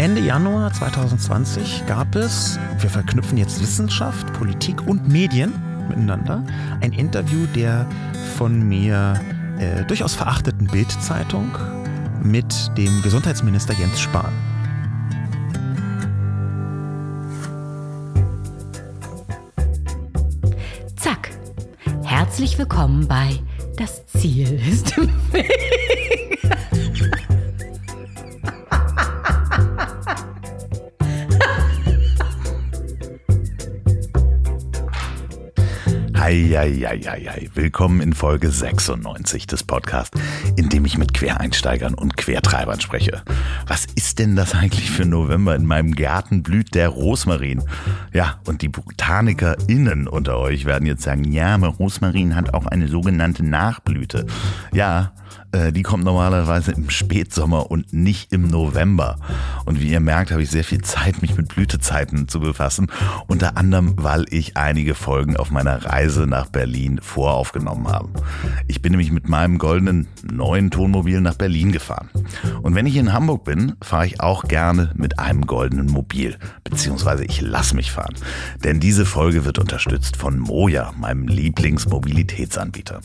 Ende Januar 2020 gab es, wir verknüpfen jetzt Wissenschaft, Politik und Medien miteinander, ein Interview der von mir äh, durchaus verachteten Bild-Zeitung mit dem Gesundheitsminister Jens Spahn. Zack. Herzlich willkommen bei Das Ziel ist im Weg. Eieieiei. Willkommen in Folge 96 des Podcasts, in dem ich mit Quereinsteigern und Quertreibern spreche. Was ist denn das eigentlich für November? In meinem Garten blüht der Rosmarin. Ja, und die BotanikerInnen unter euch werden jetzt sagen, ja, aber Rosmarin hat auch eine sogenannte Nachblüte. Ja, äh, die kommt normalerweise im Spätsommer und nicht im November. Und wie ihr merkt, habe ich sehr viel Zeit, mich mit Blütezeiten zu befassen. Unter anderem, weil ich einige Folgen auf meiner Reise nach Berlin voraufgenommen habe. Ich bin nämlich mit meinem goldenen neuen Tonmobil nach Berlin gefahren. Und wenn ich in Hamburg bin, fahre ich auch gerne mit einem goldenen Mobil. Beziehungsweise ich lasse mich fahren. Denn diese Folge wird unterstützt von Moja, meinem Lieblingsmobilitätsanbieter.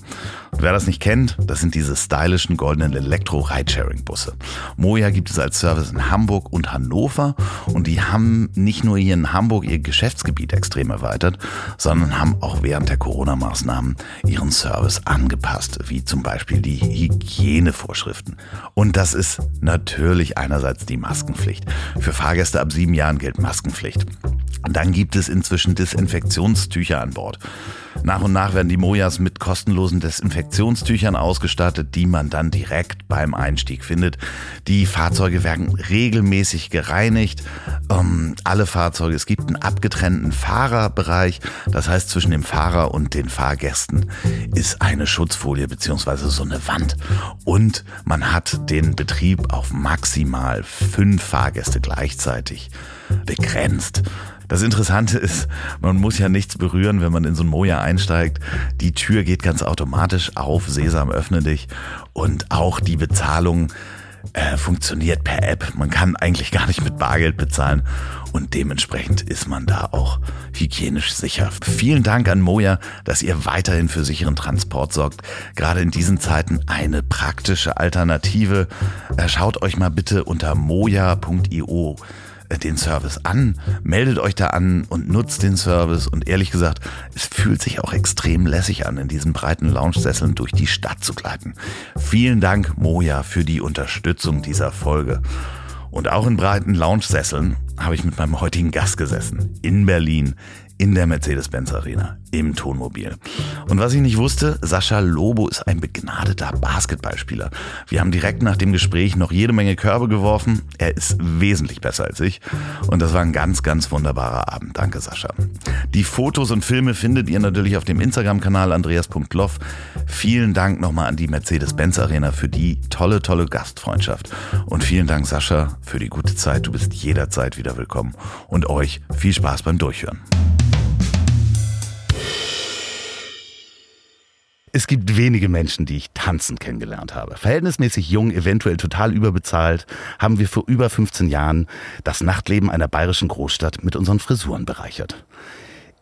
Und wer das nicht kennt, das sind diese stylisch stylischen goldenen Elektro-Ridesharing-Busse. Moja gibt es als Service in Hamburg und Hannover und die haben nicht nur hier in Hamburg ihr Geschäftsgebiet extrem erweitert, sondern haben auch während der Corona-Maßnahmen ihren Service angepasst, wie zum Beispiel die Hygienevorschriften. Und das ist natürlich einerseits die Maskenpflicht. Für Fahrgäste ab sieben Jahren gilt Maskenpflicht. Dann gibt es inzwischen Desinfektionstücher an Bord. Nach und nach werden die Mojas mit kostenlosen Desinfektionstüchern ausgestattet, die man dann direkt beim Einstieg findet. Die Fahrzeuge werden regelmäßig gereinigt. Ähm, alle Fahrzeuge, es gibt einen abgetrennten Fahrerbereich. Das heißt, zwischen dem Fahrer und den Fahrgästen ist eine Schutzfolie beziehungsweise so eine Wand. Und man hat den Betrieb auf maximal fünf Fahrgäste gleichzeitig begrenzt. Das Interessante ist, man muss ja nichts berühren, wenn man in so ein Moja einsteigt. Die Tür geht ganz automatisch auf, Sesam öffne dich und auch die Bezahlung äh, funktioniert per App. Man kann eigentlich gar nicht mit Bargeld bezahlen und dementsprechend ist man da auch hygienisch sicher. Vielen Dank an Moja, dass ihr weiterhin für sicheren Transport sorgt. Gerade in diesen Zeiten eine praktische Alternative. Äh, schaut euch mal bitte unter moja.io den Service an, meldet euch da an und nutzt den Service. Und ehrlich gesagt, es fühlt sich auch extrem lässig an, in diesen breiten Lounge-Sesseln durch die Stadt zu gleiten. Vielen Dank, Moja, für die Unterstützung dieser Folge. Und auch in breiten Lounge-Sesseln habe ich mit meinem heutigen Gast gesessen. In Berlin, in der Mercedes-Benz Arena im Tonmobil. Und was ich nicht wusste, Sascha Lobo ist ein begnadeter Basketballspieler. Wir haben direkt nach dem Gespräch noch jede Menge Körbe geworfen. Er ist wesentlich besser als ich. Und das war ein ganz, ganz wunderbarer Abend. Danke, Sascha. Die Fotos und Filme findet ihr natürlich auf dem Instagram-Kanal andreas.loff. Vielen Dank nochmal an die Mercedes-Benz Arena für die tolle, tolle Gastfreundschaft. Und vielen Dank, Sascha, für die gute Zeit. Du bist jederzeit wieder willkommen. Und euch viel Spaß beim Durchhören. Es gibt wenige Menschen, die ich tanzen kennengelernt habe. Verhältnismäßig jung, eventuell total überbezahlt, haben wir vor über 15 Jahren das Nachtleben einer bayerischen Großstadt mit unseren Frisuren bereichert.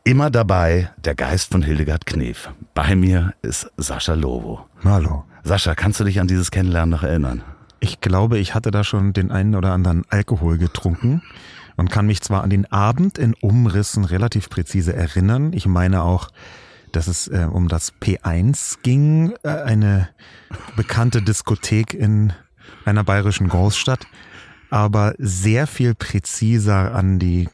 Immer dabei der Geist von Hildegard Knef. Bei mir ist Sascha Lobo. Hallo. Sascha, kannst du dich an dieses Kennenlernen noch erinnern? Ich glaube, ich hatte da schon den einen oder anderen Alkohol getrunken und kann mich zwar an den Abend in Umrissen relativ präzise erinnern. Ich meine auch, dass es äh, um das P1 ging, äh, eine bekannte Diskothek in einer bayerischen Großstadt, aber sehr viel präziser an die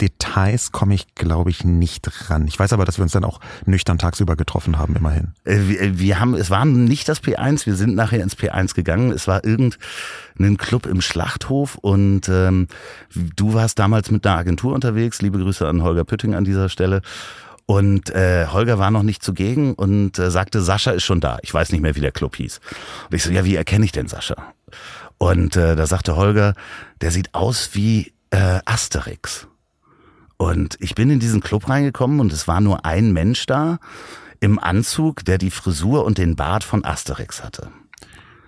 Details komme ich, glaube ich, nicht ran. Ich weiß aber, dass wir uns dann auch nüchtern tagsüber getroffen haben, immerhin. Äh, wir, wir haben, es war nicht das P1, wir sind nachher ins P1 gegangen. Es war irgendein Club im Schlachthof und ähm, du warst damals mit einer Agentur unterwegs. Liebe Grüße an Holger Pütting an dieser Stelle. Und äh, Holger war noch nicht zugegen und äh, sagte, Sascha ist schon da. Ich weiß nicht mehr, wie der Club hieß. Und ich so, ja, wie erkenne ich denn Sascha? Und äh, da sagte Holger, der sieht aus wie äh, Asterix. Und ich bin in diesen Club reingekommen und es war nur ein Mensch da im Anzug, der die Frisur und den Bart von Asterix hatte.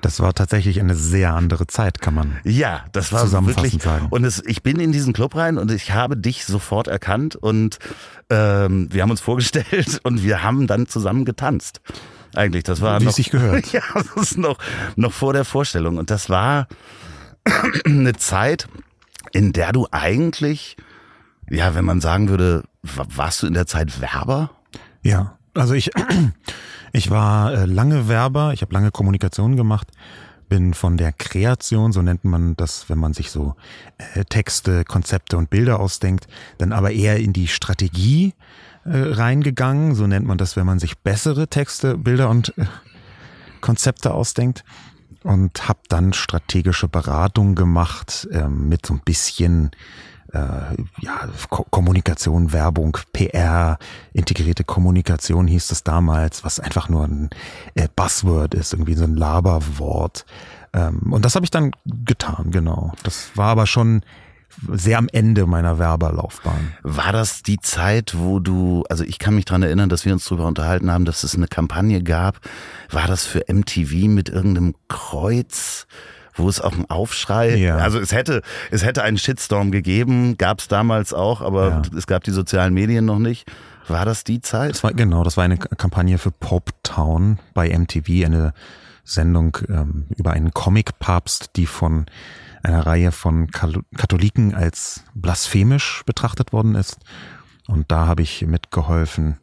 Das war tatsächlich eine sehr andere Zeit, kann man. Ja, das war wirklich. Sagen. Und es, ich bin in diesen Club rein und ich habe dich sofort erkannt und ähm, wir haben uns vorgestellt und wir haben dann zusammen getanzt. Eigentlich, das war Wie noch, sich gehört. Ja, das ist noch noch vor der Vorstellung und das war eine Zeit, in der du eigentlich, ja, wenn man sagen würde, warst du in der Zeit Werber? Ja, also ich, ich war äh, lange Werber, ich habe lange Kommunikation gemacht, bin von der Kreation, so nennt man das, wenn man sich so äh, Texte, Konzepte und Bilder ausdenkt, dann aber eher in die Strategie äh, reingegangen, so nennt man das, wenn man sich bessere Texte, Bilder und Konzepte ausdenkt. Und habe dann strategische Beratung gemacht äh, mit so ein bisschen äh, ja, Ko Kommunikation, Werbung, PR, integrierte Kommunikation hieß es damals, was einfach nur ein äh, Buzzword ist, irgendwie so ein Laberwort. Ähm, und das habe ich dann getan, genau. Das war aber schon sehr am Ende meiner Werberlaufbahn. War das die Zeit, wo du, also ich kann mich dran erinnern, dass wir uns darüber unterhalten haben, dass es eine Kampagne gab. War das für MTV mit irgendeinem Kreuz? Wo es auch einen Aufschrei, ja. also es hätte, es hätte einen Shitstorm gegeben, gab es damals auch, aber ja. es gab die sozialen Medien noch nicht. War das die Zeit? Das war, genau, das war eine Kampagne für Poptown bei MTV, eine Sendung ähm, über einen Comic-Papst, die von einer Reihe von Katholiken als blasphemisch betrachtet worden ist. Und da habe ich mitgeholfen,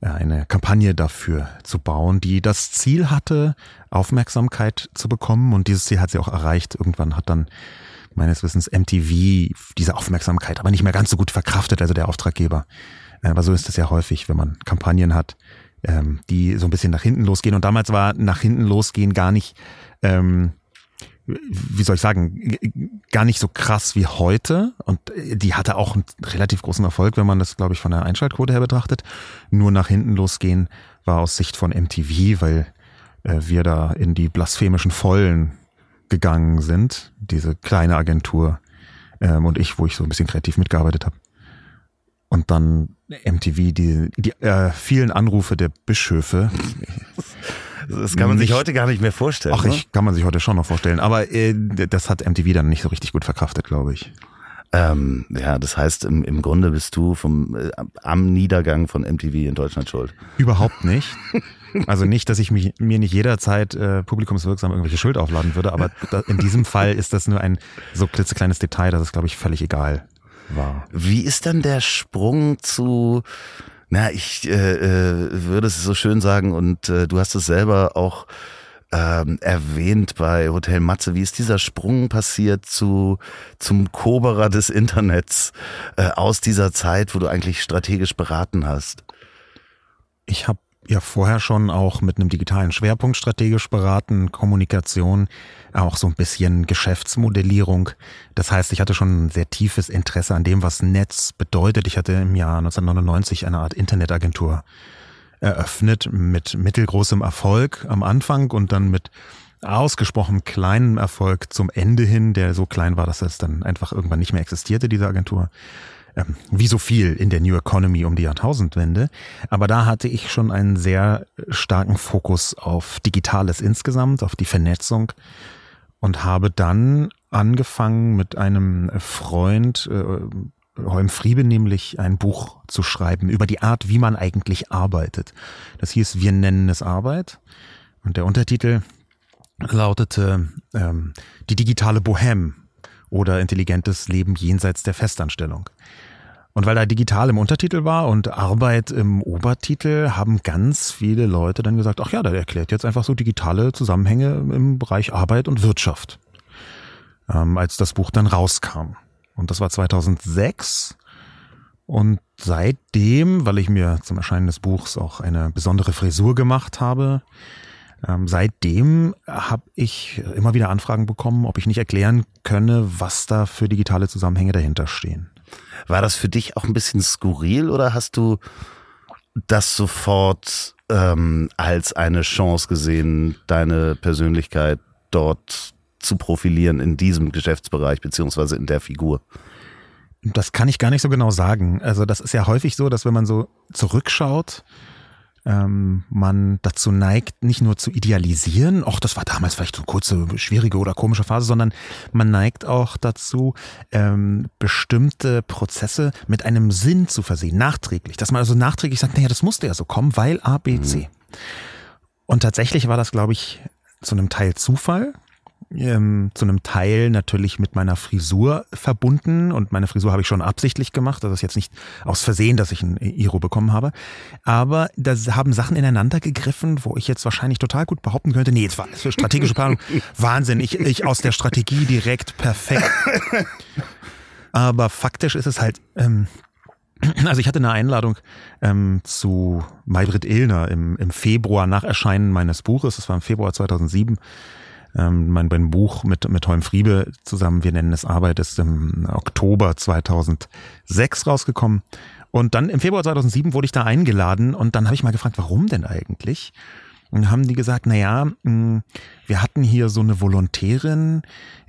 eine Kampagne dafür zu bauen, die das Ziel hatte, Aufmerksamkeit zu bekommen. Und dieses Ziel hat sie auch erreicht. Irgendwann hat dann meines Wissens MTV diese Aufmerksamkeit aber nicht mehr ganz so gut verkraftet, also der Auftraggeber. Äh, aber so ist es ja häufig, wenn man Kampagnen hat, ähm, die so ein bisschen nach hinten losgehen. Und damals war nach hinten losgehen gar nicht ähm, wie soll ich sagen, gar nicht so krass wie heute. Und die hatte auch einen relativ großen Erfolg, wenn man das, glaube ich, von der Einschaltquote her betrachtet. Nur nach hinten losgehen war aus Sicht von MTV, weil äh, wir da in die blasphemischen Vollen gegangen sind, diese kleine Agentur ähm, und ich, wo ich so ein bisschen kreativ mitgearbeitet habe. Und dann MTV, die, die äh, vielen Anrufe der Bischöfe. Das kann man sich heute gar nicht mehr vorstellen. Ach, ne? ich kann man sich heute schon noch vorstellen. Aber äh, das hat MTV dann nicht so richtig gut verkraftet, glaube ich. Ähm, ja, das heißt, im, im Grunde bist du vom, äh, am Niedergang von MTV in Deutschland schuld. Überhaupt nicht. Also nicht, dass ich mich, mir nicht jederzeit äh, publikumswirksam irgendwelche Schuld aufladen würde, aber da, in diesem Fall ist das nur ein so klitzekleines Detail, dass es, glaube ich, völlig egal war. Wie ist dann der Sprung zu na, ich äh, äh, würde es so schön sagen und äh, du hast es selber auch ähm, erwähnt bei Hotel Matze. Wie ist dieser Sprung passiert zu zum Koberer des Internets äh, aus dieser Zeit, wo du eigentlich strategisch beraten hast? Ich habe ja vorher schon auch mit einem digitalen Schwerpunkt strategisch beraten, Kommunikation, auch so ein bisschen Geschäftsmodellierung. Das heißt, ich hatte schon ein sehr tiefes Interesse an dem, was Netz bedeutet. Ich hatte im Jahr 1999 eine Art Internetagentur eröffnet mit mittelgroßem Erfolg am Anfang und dann mit ausgesprochen kleinem Erfolg zum Ende hin, der so klein war, dass es dann einfach irgendwann nicht mehr existierte, diese Agentur ähm, wie so viel in der New Economy um die Jahrtausendwende. Aber da hatte ich schon einen sehr starken Fokus auf Digitales insgesamt, auf die Vernetzung und habe dann angefangen mit einem Freund, äh, Holm Friebe nämlich ein Buch zu schreiben über die Art, wie man eigentlich arbeitet. Das hieß Wir nennen es Arbeit. Und der Untertitel lautete ähm, Die digitale Bohème oder intelligentes Leben jenseits der Festanstellung. Und weil da digital im Untertitel war und Arbeit im Obertitel, haben ganz viele Leute dann gesagt, ach ja, der erklärt jetzt einfach so digitale Zusammenhänge im Bereich Arbeit und Wirtschaft. Ähm, als das Buch dann rauskam. Und das war 2006. Und seitdem, weil ich mir zum Erscheinen des Buchs auch eine besondere Frisur gemacht habe, ähm, seitdem habe ich immer wieder Anfragen bekommen, ob ich nicht erklären könne, was da für digitale Zusammenhänge dahinter stehen. War das für dich auch ein bisschen skurril oder hast du das sofort ähm, als eine Chance gesehen, deine Persönlichkeit dort zu profilieren in diesem Geschäftsbereich beziehungsweise in der Figur? Das kann ich gar nicht so genau sagen. Also das ist ja häufig so, dass wenn man so zurückschaut, ähm, man dazu neigt, nicht nur zu idealisieren, auch das war damals vielleicht so eine kurze, schwierige oder komische Phase, sondern man neigt auch dazu, ähm, bestimmte Prozesse mit einem Sinn zu versehen, nachträglich. Dass man also nachträglich sagt, naja, das musste ja so kommen, weil A, B, C. Mhm. Und tatsächlich war das, glaube ich, zu einem Teil Zufall, ähm, zu einem Teil natürlich mit meiner Frisur verbunden und meine Frisur habe ich schon absichtlich gemacht. Das ist jetzt nicht aus Versehen, dass ich ein Iro bekommen habe. Aber da haben Sachen ineinander gegriffen, wo ich jetzt wahrscheinlich total gut behaupten könnte, nee, jetzt war für strategische Planung Wahnsinn. Ich, ich aus der Strategie direkt perfekt. Aber faktisch ist es halt, ähm, also ich hatte eine Einladung ähm, zu Maybrit Illner im, im Februar nach Erscheinen meines Buches. Das war im Februar 2007 ähm, mein, Buch mit, mit Holm Friebe zusammen, wir nennen es Arbeit, ist im Oktober 2006 rausgekommen. Und dann im Februar 2007 wurde ich da eingeladen und dann habe ich mal gefragt, warum denn eigentlich? Und haben die gesagt, na hm, wir hatten hier so eine Volontärin,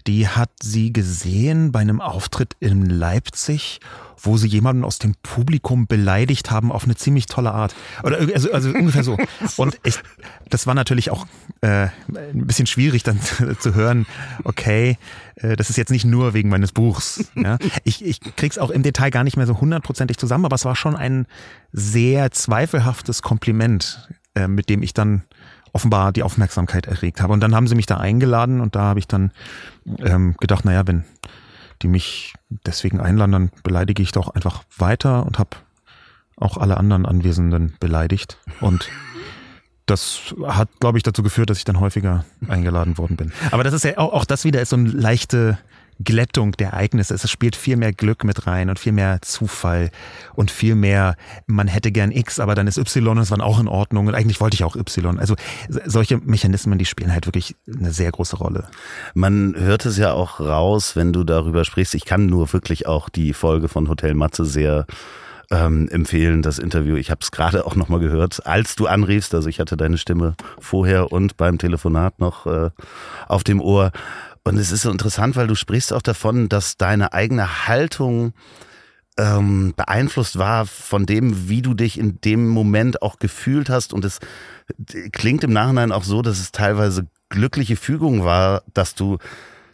die hat sie gesehen bei einem Auftritt in Leipzig wo sie jemanden aus dem Publikum beleidigt haben auf eine ziemlich tolle Art. Oder also, also ungefähr so. Und ich, das war natürlich auch äh, ein bisschen schwierig dann zu hören, okay, äh, das ist jetzt nicht nur wegen meines Buchs. Ja. Ich, ich krieg's auch im Detail gar nicht mehr so hundertprozentig zusammen, aber es war schon ein sehr zweifelhaftes Kompliment, äh, mit dem ich dann offenbar die Aufmerksamkeit erregt habe. Und dann haben sie mich da eingeladen und da habe ich dann ähm, gedacht, naja, wenn die mich deswegen einladen, dann beleidige ich doch einfach weiter und habe auch alle anderen Anwesenden beleidigt. Und das hat, glaube ich, dazu geführt, dass ich dann häufiger eingeladen worden bin. Aber das ist ja auch, auch das wieder ist so eine leichte Glättung der Ereignisse. Es spielt viel mehr Glück mit rein und viel mehr Zufall und viel mehr, man hätte gern X, aber dann ist Y und es war auch in Ordnung und eigentlich wollte ich auch Y. Also solche Mechanismen, die spielen halt wirklich eine sehr große Rolle. Man hört es ja auch raus, wenn du darüber sprichst. Ich kann nur wirklich auch die Folge von Hotel Matze sehr ähm, empfehlen, das Interview. Ich habe es gerade auch nochmal gehört, als du anriefst. Also ich hatte deine Stimme vorher und beim Telefonat noch äh, auf dem Ohr. Und es ist so interessant, weil du sprichst auch davon, dass deine eigene Haltung ähm, beeinflusst war von dem, wie du dich in dem Moment auch gefühlt hast. Und es klingt im Nachhinein auch so, dass es teilweise glückliche Fügung war, dass du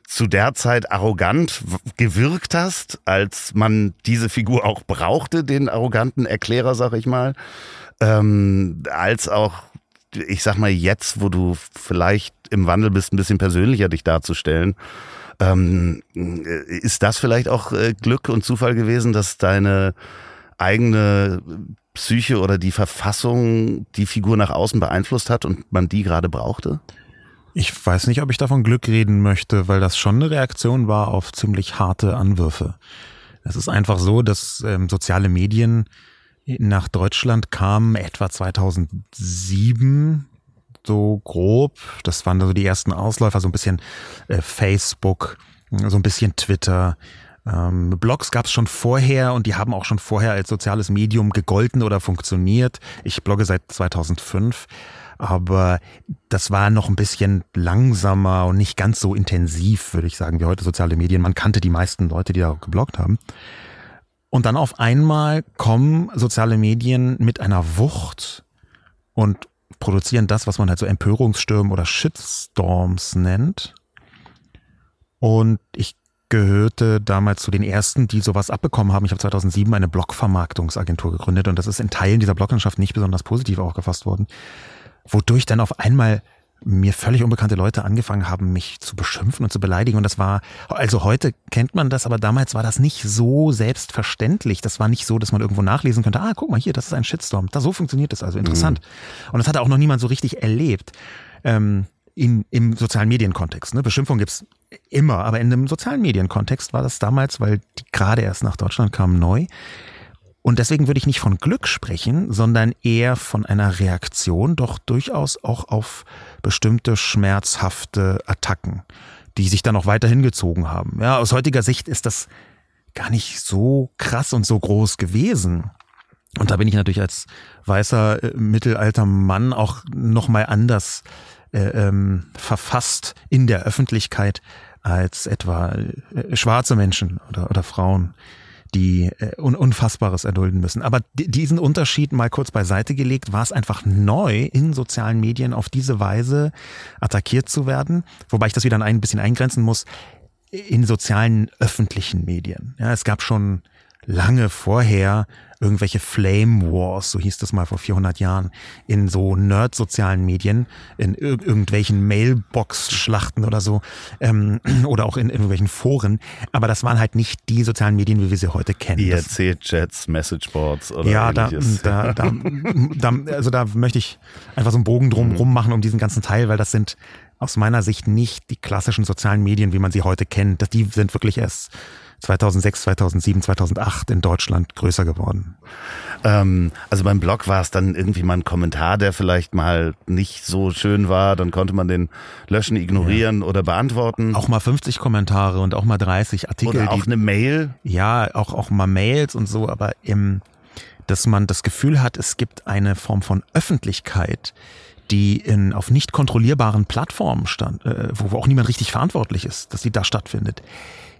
zu der Zeit arrogant gewirkt hast, als man diese Figur auch brauchte, den arroganten Erklärer, sag ich mal, ähm, als auch ich sag mal jetzt, wo du vielleicht im Wandel bist, ein bisschen persönlicher dich darzustellen. Ähm, ist das vielleicht auch äh, Glück und Zufall gewesen, dass deine eigene Psyche oder die Verfassung die Figur nach außen beeinflusst hat und man die gerade brauchte? Ich weiß nicht, ob ich davon Glück reden möchte, weil das schon eine Reaktion war auf ziemlich harte Anwürfe. Es ist einfach so, dass ähm, soziale Medien nach Deutschland kam etwa 2007, so grob. Das waren so die ersten Ausläufer, so ein bisschen äh, Facebook, so ein bisschen Twitter. Ähm, Blogs gab es schon vorher und die haben auch schon vorher als soziales Medium gegolten oder funktioniert. Ich blogge seit 2005, aber das war noch ein bisschen langsamer und nicht ganz so intensiv, würde ich sagen, wie heute soziale Medien. Man kannte die meisten Leute, die da gebloggt haben. Und dann auf einmal kommen soziale Medien mit einer Wucht und produzieren das, was man halt so Empörungsstürme oder Shitstorms nennt. Und ich gehörte damals zu den ersten, die sowas abbekommen haben. Ich habe 2007 eine Blogvermarktungsagentur gegründet und das ist in Teilen dieser Bloglandschaft nicht besonders positiv aufgefasst worden, wodurch dann auf einmal mir völlig unbekannte Leute angefangen haben, mich zu beschimpfen und zu beleidigen. Und das war, also heute kennt man das, aber damals war das nicht so selbstverständlich. Das war nicht so, dass man irgendwo nachlesen könnte, ah, guck mal hier, das ist ein Shitstorm. Da, so funktioniert das also, interessant. Mhm. Und das hatte auch noch niemand so richtig erlebt. Ähm, in, im sozialen Medienkontext. Ne? Beschimpfung gibt's immer, aber in einem sozialen Medienkontext war das damals, weil die gerade erst nach Deutschland kamen, neu. Und deswegen würde ich nicht von Glück sprechen, sondern eher von einer Reaktion, doch durchaus auch auf bestimmte schmerzhafte Attacken, die sich dann auch weiterhin gezogen haben. Ja, aus heutiger Sicht ist das gar nicht so krass und so groß gewesen. Und da bin ich natürlich als weißer äh, mittelalter Mann auch noch mal anders äh, ähm, verfasst in der Öffentlichkeit als etwa äh, schwarze Menschen oder, oder Frauen die äh, un Unfassbares erdulden müssen. Aber diesen Unterschied mal kurz beiseite gelegt, war es einfach neu, in sozialen Medien auf diese Weise attackiert zu werden. Wobei ich das wieder ein bisschen eingrenzen muss, in sozialen öffentlichen Medien. Ja, es gab schon lange vorher irgendwelche Flame Wars, so hieß das mal vor 400 Jahren, in so Nerd-sozialen Medien, in ir irgendwelchen Mailbox-Schlachten oder so, ähm, oder auch in, irgendwelchen Foren. Aber das waren halt nicht die sozialen Medien, wie wir sie heute kennen. IRC-Chats, Messageboards oder Ja, da, da, da, da, also da möchte ich einfach so einen Bogen drum mhm. rum machen um diesen ganzen Teil, weil das sind aus meiner Sicht nicht die klassischen sozialen Medien, wie man sie heute kennt. Die sind wirklich erst 2006, 2007, 2008 in Deutschland größer geworden. Ähm, also beim Blog war es dann irgendwie mal ein Kommentar, der vielleicht mal nicht so schön war. Dann konnte man den löschen, ignorieren ja. oder beantworten. Auch mal 50 Kommentare und auch mal 30 Artikel. Oder auch die, eine Mail. Ja, auch, auch mal Mails und so, aber im, dass man das Gefühl hat, es gibt eine Form von Öffentlichkeit, die in, auf nicht kontrollierbaren Plattformen stand, äh, wo, wo auch niemand richtig verantwortlich ist, dass sie da stattfindet.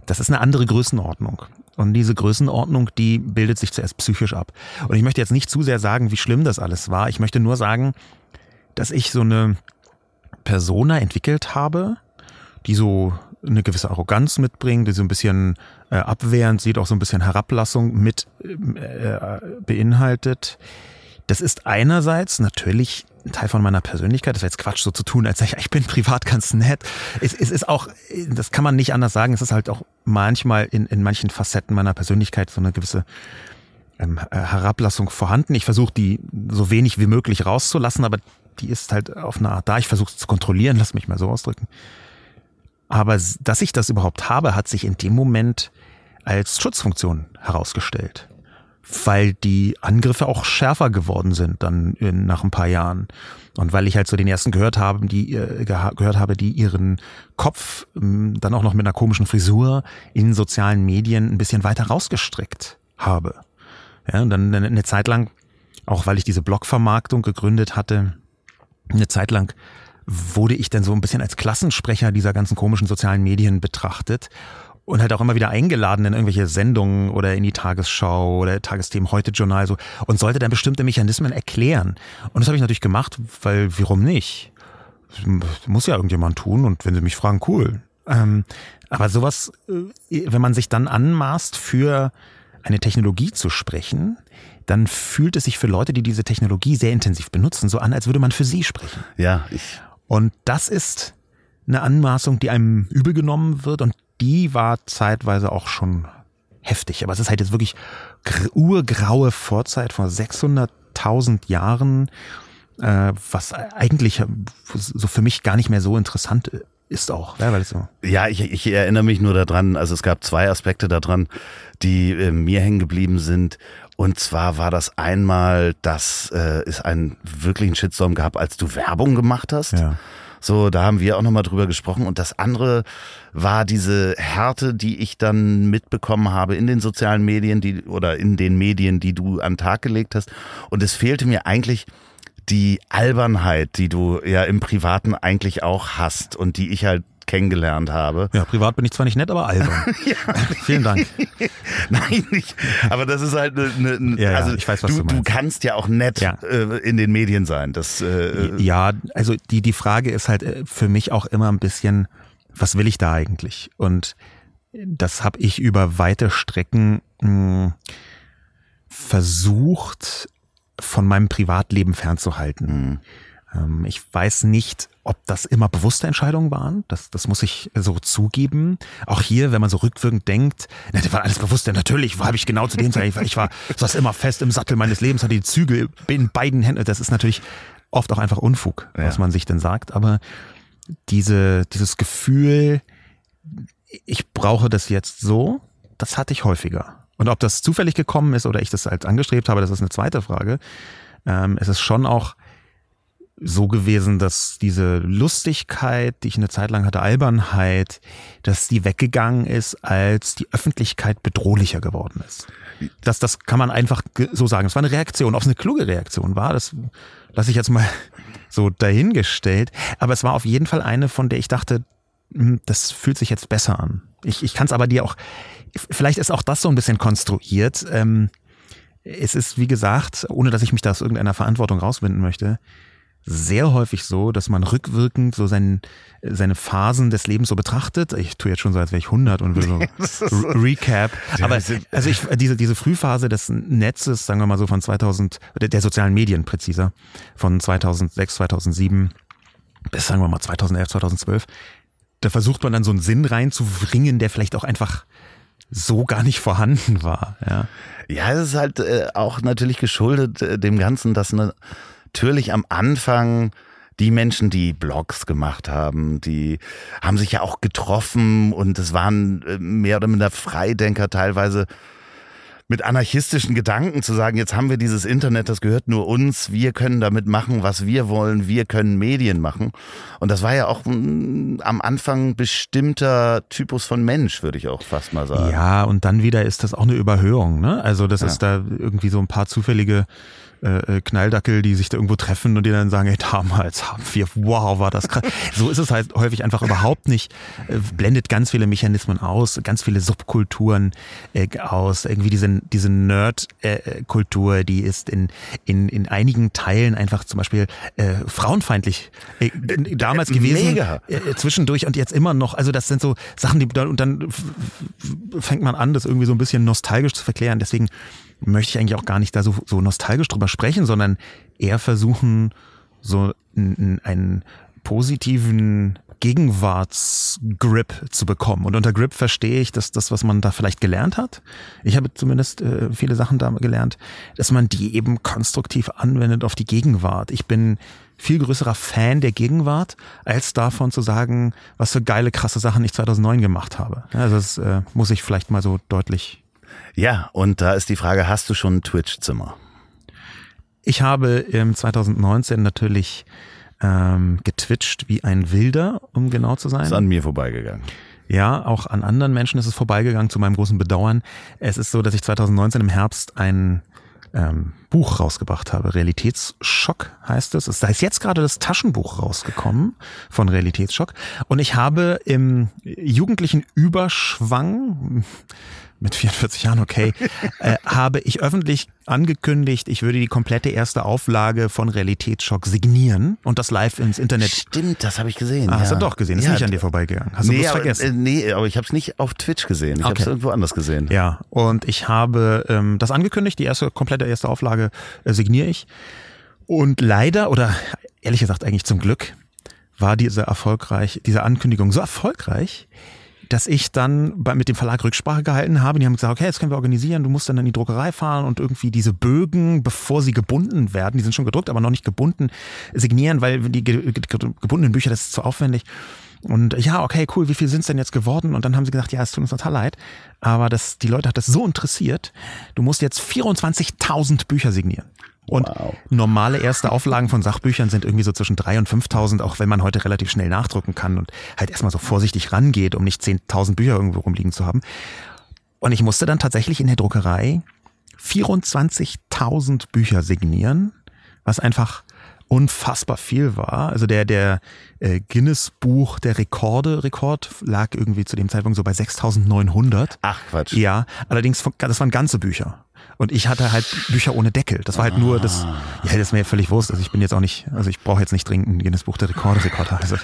Das ist eine andere Größenordnung. Und diese Größenordnung, die bildet sich zuerst psychisch ab. Und ich möchte jetzt nicht zu sehr sagen, wie schlimm das alles war. Ich möchte nur sagen, dass ich so eine Persona entwickelt habe, die so eine gewisse Arroganz mitbringt, die so ein bisschen äh, abwehrend sieht, auch so ein bisschen Herablassung mit äh, beinhaltet. Das ist einerseits natürlich ein Teil von meiner Persönlichkeit. Das wäre jetzt Quatsch, so zu tun, als ich, ich bin privat ganz nett. Es, es ist auch, das kann man nicht anders sagen, es ist halt auch manchmal in, in manchen Facetten meiner Persönlichkeit so eine gewisse ähm, äh, Herablassung vorhanden. Ich versuche die so wenig wie möglich rauszulassen, aber die ist halt auf eine Art da. Ich versuche es zu kontrollieren, lass mich mal so ausdrücken. Aber dass ich das überhaupt habe, hat sich in dem Moment als Schutzfunktion herausgestellt weil die Angriffe auch schärfer geworden sind dann in, nach ein paar Jahren. Und weil ich halt so den ersten gehört habe, die äh, gehört habe, die ihren Kopf ähm, dann auch noch mit einer komischen Frisur in sozialen Medien ein bisschen weiter rausgestreckt habe. Ja, und dann eine Zeit lang, auch weil ich diese Blogvermarktung gegründet hatte, eine Zeit lang wurde ich dann so ein bisschen als Klassensprecher dieser ganzen komischen sozialen Medien betrachtet und halt auch immer wieder eingeladen in irgendwelche Sendungen oder in die Tagesschau oder Tagesthemen heute Journal so und sollte dann bestimmte Mechanismen erklären. Und das habe ich natürlich gemacht, weil warum nicht? Muss ja irgendjemand tun und wenn sie mich fragen, cool. Ähm, aber sowas, äh, wenn man sich dann anmaßt, für eine Technologie zu sprechen, dann fühlt es sich für Leute, die diese Technologie sehr intensiv benutzen, so an, als würde man für sie sprechen. Ja, ich. Und das ist eine Anmaßung, die einem übel genommen wird und die war zeitweise auch schon heftig. Aber es ist halt jetzt wirklich urgraue Vorzeit vor 600.000 Jahren, äh, was eigentlich so für mich gar nicht mehr so interessant ist auch. Ja, weil so. ja ich, ich erinnere mich nur daran, also es gab zwei Aspekte daran, die äh, mir hängen geblieben sind. Und zwar war das einmal, dass äh, es einen wirklichen Shitstorm gab, als du Werbung gemacht hast. Ja. So, da haben wir auch nochmal drüber gesprochen. Und das andere war diese Härte, die ich dann mitbekommen habe in den sozialen Medien, die oder in den Medien, die du an den Tag gelegt hast. Und es fehlte mir eigentlich die Albernheit, die du ja im Privaten eigentlich auch hast und die ich halt kennengelernt habe. Ja, privat bin ich zwar nicht nett, aber albern. ja. Vielen Dank. Nein, nicht. Aber das ist halt eine, eine ja, also ich weiß, was du, du, du kannst ja auch nett ja. Äh, in den Medien sein. Das, äh, ja, also die, die Frage ist halt äh, für mich auch immer ein bisschen, was will ich da eigentlich? Und das habe ich über weite Strecken mh, hm, versucht, von meinem Privatleben fernzuhalten. Mhm. Ähm, ich weiß nicht, ob das immer bewusste Entscheidungen waren. Das, das muss ich so zugeben. Auch hier, wenn man so rückwirkend denkt, na, das war alles bewusst. Natürlich habe ich genau zu dem Zeit, ich war, ich saß immer fest im Sattel meines Lebens, hatte die Zügel in beiden Händen. Das ist natürlich oft auch einfach Unfug, ja. was man sich denn sagt. Aber diese, dieses Gefühl, ich brauche das jetzt so, das hatte ich häufiger. Und ob das zufällig gekommen ist oder ich das als angestrebt habe, das ist eine zweite Frage. Ähm, es ist schon auch so gewesen, dass diese Lustigkeit, die ich eine Zeit lang hatte, Albernheit, dass die weggegangen ist, als die Öffentlichkeit bedrohlicher geworden ist. Das, das kann man einfach so sagen. Es war eine Reaktion, ob es eine kluge Reaktion war, das lasse ich jetzt mal so dahingestellt. Aber es war auf jeden Fall eine, von der ich dachte, hm, das fühlt sich jetzt besser an. Ich, ich kann es aber dir auch, vielleicht ist auch das so ein bisschen konstruiert. Ähm, es ist, wie gesagt, ohne dass ich mich da aus irgendeiner Verantwortung rauswinden möchte, sehr häufig so, dass man rückwirkend so sein, seine Phasen des Lebens so betrachtet. Ich tue jetzt schon so, als wäre ich 100 und will so Recap. Aber also ich, diese, diese Frühphase des Netzes, sagen wir mal so von 2000, der, sozialen Medien präziser, von 2006, 2007 bis sagen wir mal 2011, 2012, da versucht man dann so einen Sinn reinzubringen, der vielleicht auch einfach so gar nicht vorhanden war. Ja, ja es ist halt äh, auch natürlich geschuldet äh, dem Ganzen, dass eine natürlich am Anfang die Menschen, die Blogs gemacht haben, die haben sich ja auch getroffen und es waren äh, mehr oder minder Freidenker teilweise mit anarchistischen Gedanken zu sagen, jetzt haben wir dieses Internet, das gehört nur uns, wir können damit machen, was wir wollen, wir können Medien machen. Und das war ja auch mm, am Anfang bestimmter Typus von Mensch, würde ich auch fast mal sagen. Ja, und dann wieder ist das auch eine Überhöhung. Ne? Also das ja. ist da irgendwie so ein paar zufällige äh, äh, Knalldackel, die sich da irgendwo treffen und die dann sagen, hey, damals haben wir, wow, war das krass. so ist es halt häufig einfach überhaupt nicht. Äh, blendet ganz viele Mechanismen aus, ganz viele Subkulturen äh, aus. Irgendwie diese, diese Nerd-Kultur, äh, die ist in, in, in einigen Teilen einfach zum Beispiel äh, frauenfeindlich äh, damals gewesen. Mega. Äh, zwischendurch und jetzt immer noch. Also das sind so Sachen, die und dann fängt man an, das irgendwie so ein bisschen nostalgisch zu verklären. Deswegen möchte ich eigentlich auch gar nicht da so, so nostalgisch drüber sprechen, sondern eher versuchen, so einen, einen positiven Gegenwartsgrip zu bekommen. Und unter Grip verstehe ich, dass das, was man da vielleicht gelernt hat, ich habe zumindest äh, viele Sachen da gelernt, dass man die eben konstruktiv anwendet auf die Gegenwart. Ich bin viel größerer Fan der Gegenwart, als davon zu sagen, was für geile, krasse Sachen ich 2009 gemacht habe. Also das äh, muss ich vielleicht mal so deutlich ja, und da ist die Frage, hast du schon ein Twitch-Zimmer? Ich habe im 2019 natürlich ähm, getwitcht wie ein Wilder, um genau zu sein. Ist an mir vorbeigegangen. Ja, auch an anderen Menschen ist es vorbeigegangen, zu meinem großen Bedauern. Es ist so, dass ich 2019 im Herbst ein ähm, Buch rausgebracht habe. Realitätsschock heißt es. Es ist jetzt gerade das Taschenbuch rausgekommen von Realitätsschock. Und ich habe im jugendlichen Überschwang mit 44 Jahren, okay, äh, habe ich öffentlich angekündigt, ich würde die komplette erste Auflage von Realitätsschock signieren und das live ins Internet. Stimmt, das habe ich gesehen. Ah, ja. Hast du doch gesehen, ist ja, nicht an dir vorbeigegangen. Hast nee, du aber, vergessen? Äh, nee, aber ich habe es nicht auf Twitch gesehen. Ich okay. habe es irgendwo anders gesehen. Ja, und ich habe ähm, das angekündigt, die erste komplette erste Auflage äh, signiere ich. Und leider, oder ehrlich gesagt eigentlich zum Glück, war diese erfolgreich, diese Ankündigung so erfolgreich, dass ich dann bei, mit dem Verlag Rücksprache gehalten habe. Die haben gesagt, okay, das können wir organisieren. Du musst dann in die Druckerei fahren und irgendwie diese Bögen, bevor sie gebunden werden, die sind schon gedruckt, aber noch nicht gebunden, signieren, weil die gebundenen Bücher, das ist zu aufwendig. Und ja, okay, cool, wie viel sind es denn jetzt geworden? Und dann haben sie gesagt, ja, es tut uns total leid, aber das, die Leute hat das so interessiert, du musst jetzt 24.000 Bücher signieren. Und wow. normale erste Auflagen von Sachbüchern sind irgendwie so zwischen 3.000 und 5.000, auch wenn man heute relativ schnell nachdrucken kann und halt erstmal so vorsichtig rangeht, um nicht 10.000 Bücher irgendwo rumliegen zu haben. Und ich musste dann tatsächlich in der Druckerei 24.000 Bücher signieren, was einfach unfassbar viel war. Also der, der äh, Guinness-Buch der Rekorde, Rekord lag irgendwie zu dem Zeitpunkt so bei 6.900. Ach Quatsch. Ja, allerdings, das waren ganze Bücher. Und ich hatte halt Bücher ohne Deckel. Das war halt nur das, ah. ja, das ist mir völlig wurscht. Also ich bin jetzt auch nicht, also ich brauche jetzt nicht dringend ein Guinness Buch der Rekorde, Rekorder. Also,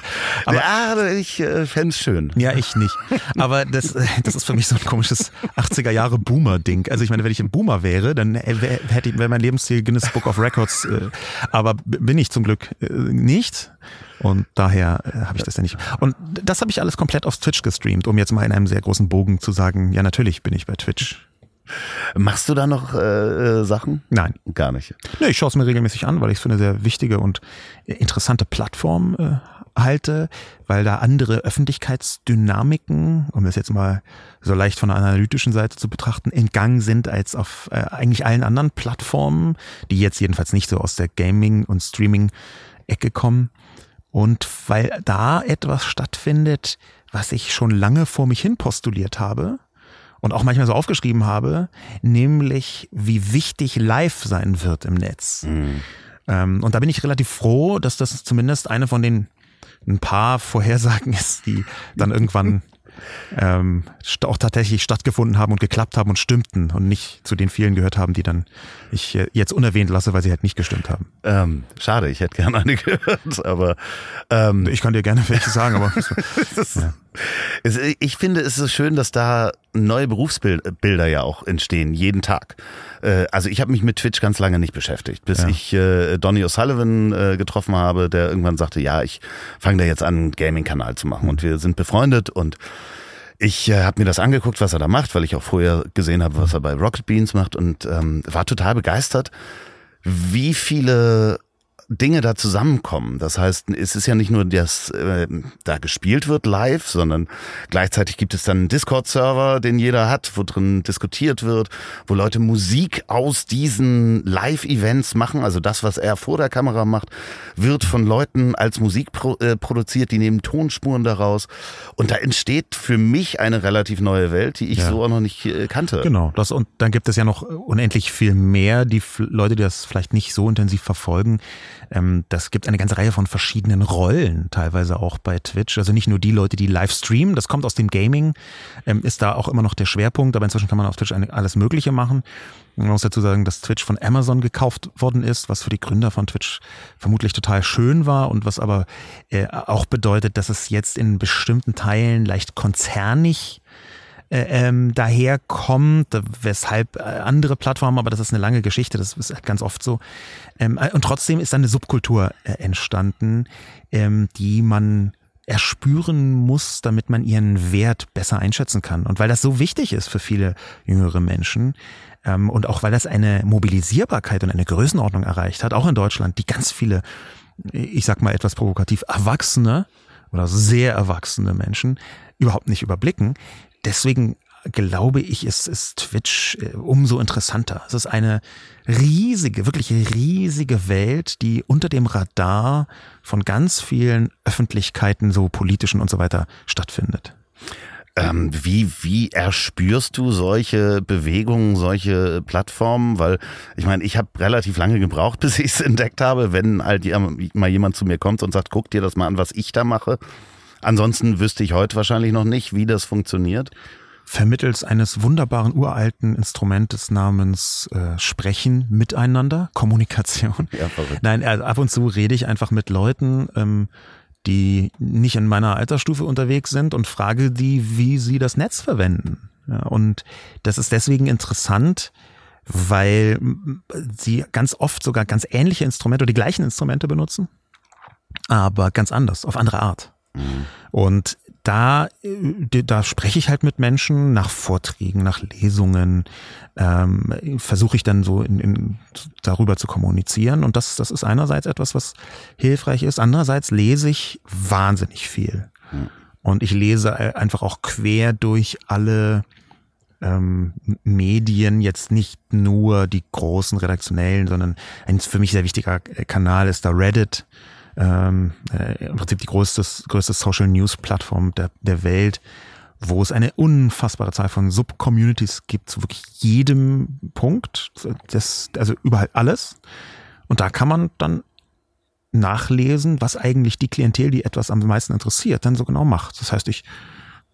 aber ja, ich äh, fände schön. Ja, ich nicht. Aber das, äh, das ist für mich so ein komisches 80er Jahre Boomer-Ding. Also ich meine, wenn ich ein Boomer wäre, dann hätte ich, wäre mein Lebensstil Guinness Book of Records. Äh, aber bin ich zum Glück äh, nicht. Und daher äh, habe ich das ja nicht. Und das habe ich alles komplett auf Twitch gestreamt, um jetzt mal in einem sehr großen Bogen zu sagen, ja, natürlich bin ich bei Twitch Machst du da noch äh, äh, Sachen? Nein. Gar nicht. Nee, ich schaue es mir regelmäßig an, weil ich es für eine sehr wichtige und interessante Plattform äh, halte, weil da andere Öffentlichkeitsdynamiken, um das jetzt mal so leicht von der analytischen Seite zu betrachten, entgangen sind als auf äh, eigentlich allen anderen Plattformen, die jetzt jedenfalls nicht so aus der Gaming- und Streaming-Ecke kommen. Und weil da etwas stattfindet, was ich schon lange vor mich hin postuliert habe, und auch manchmal so aufgeschrieben habe, nämlich wie wichtig live sein wird im Netz. Mhm. Ähm, und da bin ich relativ froh, dass das zumindest eine von den ein paar Vorhersagen ist, die dann irgendwann ähm, auch tatsächlich stattgefunden haben und geklappt haben und stimmten und nicht zu den vielen gehört haben, die dann ich äh, jetzt unerwähnt lasse, weil sie halt nicht gestimmt haben. Ähm, schade, ich hätte gerne eine gehört, aber ähm, ich kann dir gerne welche sagen, aber ja. Ich finde es ist schön, dass da neue Berufsbilder ja auch entstehen, jeden Tag. Äh, also ich habe mich mit Twitch ganz lange nicht beschäftigt, bis ja. ich äh, Donny O'Sullivan äh, getroffen habe, der irgendwann sagte, ja, ich fange da jetzt an, einen Gaming-Kanal zu machen. Und wir sind befreundet und ich äh, habe mir das angeguckt, was er da macht, weil ich auch vorher gesehen habe, was er bei Rocket Beans macht und ähm, war total begeistert, wie viele Dinge da zusammenkommen. Das heißt, es ist ja nicht nur, dass äh, da gespielt wird live, sondern gleichzeitig gibt es dann einen Discord-Server, den jeder hat, wo drin diskutiert wird, wo Leute Musik aus diesen Live-Events machen. Also das, was er vor der Kamera macht, wird von Leuten als Musik pro, äh, produziert, die nehmen Tonspuren daraus. Und da entsteht für mich eine relativ neue Welt, die ich ja. so auch noch nicht äh, kannte. Genau, das und dann gibt es ja noch unendlich viel mehr, die Leute, die das vielleicht nicht so intensiv verfolgen ähm, das gibt eine ganze Reihe von verschiedenen Rollen, teilweise auch bei Twitch. Also nicht nur die Leute, die live streamen, das kommt aus dem Gaming, ähm, ist da auch immer noch der Schwerpunkt, aber inzwischen kann man auf Twitch alles Mögliche machen. Man muss dazu sagen, dass Twitch von Amazon gekauft worden ist, was für die Gründer von Twitch vermutlich total schön war und was aber äh, auch bedeutet, dass es jetzt in bestimmten Teilen leicht konzernig ähm, daherkommt, weshalb äh, andere Plattformen, aber das ist eine lange Geschichte, das ist ganz oft so. Ähm, äh, und trotzdem ist dann eine Subkultur äh, entstanden, ähm, die man erspüren muss, damit man ihren Wert besser einschätzen kann. Und weil das so wichtig ist für viele jüngere Menschen ähm, und auch weil das eine Mobilisierbarkeit und eine Größenordnung erreicht hat, auch in Deutschland, die ganz viele, ich sag mal etwas provokativ, Erwachsene oder sehr erwachsene Menschen überhaupt nicht überblicken, deswegen glaube ich, ist, ist Twitch äh, umso interessanter. Es ist eine riesige, wirklich riesige Welt, die unter dem Radar von ganz vielen Öffentlichkeiten, so politischen und so weiter, stattfindet. Ähm, wie, wie erspürst du solche Bewegungen, solche Plattformen? Weil ich meine, ich habe relativ lange gebraucht, bis ich es entdeckt habe. Wenn halt mal jemand zu mir kommt und sagt, guck dir das mal an, was ich da mache, Ansonsten wüsste ich heute wahrscheinlich noch nicht, wie das funktioniert. Vermittels eines wunderbaren uralten Instrumentes namens äh, Sprechen miteinander, Kommunikation. Ja, verrückt. Nein, also ab und zu rede ich einfach mit Leuten, ähm, die nicht in meiner Altersstufe unterwegs sind und frage die, wie sie das Netz verwenden. Ja, und das ist deswegen interessant, weil sie ganz oft sogar ganz ähnliche Instrumente oder die gleichen Instrumente benutzen, aber ganz anders, auf andere Art. Und da, äh, da spreche ich halt mit Menschen nach Vorträgen, nach Lesungen, ähm, versuche ich dann so in, in, darüber zu kommunizieren. Und das, das ist einerseits etwas, was hilfreich ist. Andererseits lese ich wahnsinnig viel. Und ich lese einfach auch quer durch alle ähm, Medien, jetzt nicht nur die großen redaktionellen, sondern ein für mich sehr wichtiger Kanal ist da Reddit ähm, äh, im Prinzip die größte, größte Social News Plattform der, der Welt, wo es eine unfassbare Zahl von Subcommunities gibt zu wirklich jedem Punkt, das, also überall alles. Und da kann man dann nachlesen, was eigentlich die Klientel, die etwas am meisten interessiert, dann so genau macht. Das heißt, ich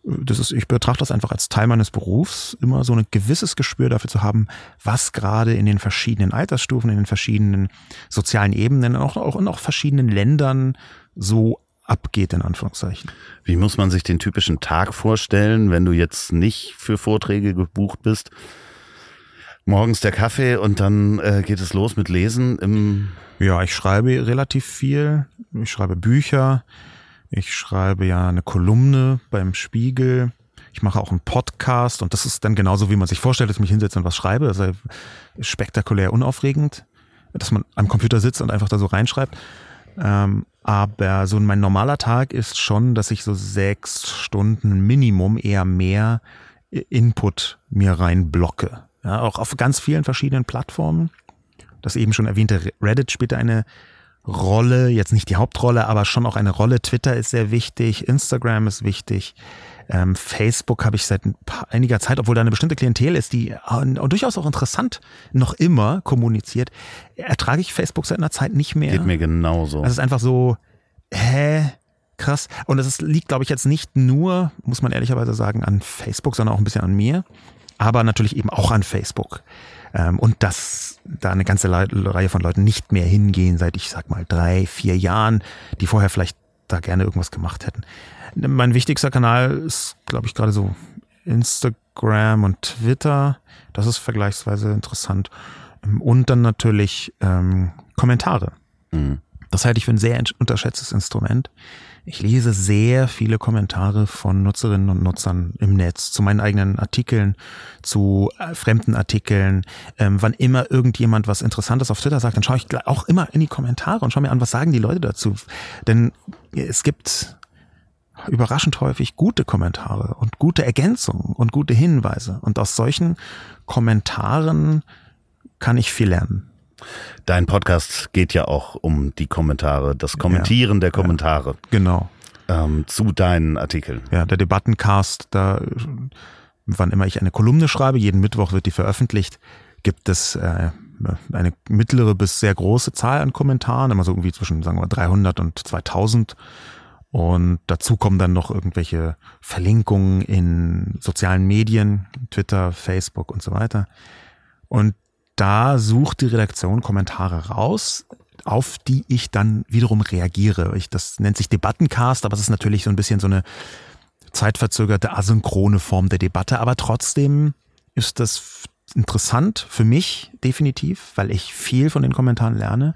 das ist, ich betrachte das einfach als Teil meines Berufs, immer so ein gewisses Gespür dafür zu haben, was gerade in den verschiedenen Altersstufen, in den verschiedenen sozialen Ebenen, auch, auch in auch verschiedenen Ländern so abgeht, in Anführungszeichen. Wie muss man sich den typischen Tag vorstellen, wenn du jetzt nicht für Vorträge gebucht bist? Morgens der Kaffee und dann äh, geht es los mit Lesen im. Ja, ich schreibe relativ viel. Ich schreibe Bücher. Ich schreibe ja eine Kolumne beim Spiegel. Ich mache auch einen Podcast und das ist dann genauso, wie man sich vorstellt, dass ich mich hinsetze und was schreibe. Also spektakulär unaufregend, dass man am Computer sitzt und einfach da so reinschreibt. Ähm, aber so mein normaler Tag ist schon, dass ich so sechs Stunden Minimum, eher mehr Input mir reinblocke. Ja, auch auf ganz vielen verschiedenen Plattformen. Das eben schon erwähnte Reddit spielt eine Rolle, jetzt nicht die Hauptrolle, aber schon auch eine Rolle. Twitter ist sehr wichtig, Instagram ist wichtig. Ähm, Facebook habe ich seit ein paar, einiger Zeit, obwohl da eine bestimmte Klientel ist, die äh, durchaus auch interessant noch immer kommuniziert, ertrage ich Facebook seit einer Zeit nicht mehr. Geht mir genauso. Also es ist einfach so, hä? krass. Und ist, liegt, glaube ich, jetzt nicht nur, muss man ehrlicherweise sagen, an Facebook, sondern auch ein bisschen an mir. Aber natürlich eben auch an Facebook. Ähm, und dass da eine ganze Reihe von Leuten nicht mehr hingehen seit, ich sag mal, drei, vier Jahren, die vorher vielleicht da gerne irgendwas gemacht hätten. Mein wichtigster Kanal ist, glaube ich, gerade so Instagram und Twitter. Das ist vergleichsweise interessant. Und dann natürlich ähm, Kommentare. Mhm. Das halte ich für ein sehr unterschätztes Instrument. Ich lese sehr viele Kommentare von Nutzerinnen und Nutzern im Netz zu meinen eigenen Artikeln, zu äh, fremden Artikeln. Ähm, wann immer irgendjemand was Interessantes auf Twitter sagt, dann schaue ich auch immer in die Kommentare und schaue mir an, was sagen die Leute dazu. Denn es gibt überraschend häufig gute Kommentare und gute Ergänzungen und gute Hinweise. Und aus solchen Kommentaren kann ich viel lernen. Dein Podcast geht ja auch um die Kommentare, das Kommentieren ja, der Kommentare. Ja, genau. Ähm, zu deinen Artikeln. Ja, der Debattencast, da, wann immer ich eine Kolumne schreibe, jeden Mittwoch wird die veröffentlicht, gibt es äh, eine mittlere bis sehr große Zahl an Kommentaren, immer so irgendwie zwischen, sagen wir, 300 und 2000. Und dazu kommen dann noch irgendwelche Verlinkungen in sozialen Medien, Twitter, Facebook und so weiter. Und da sucht die Redaktion Kommentare raus, auf die ich dann wiederum reagiere. Ich, das nennt sich Debattencast, aber es ist natürlich so ein bisschen so eine zeitverzögerte, asynchrone Form der Debatte. Aber trotzdem ist das interessant für mich definitiv, weil ich viel von den Kommentaren lerne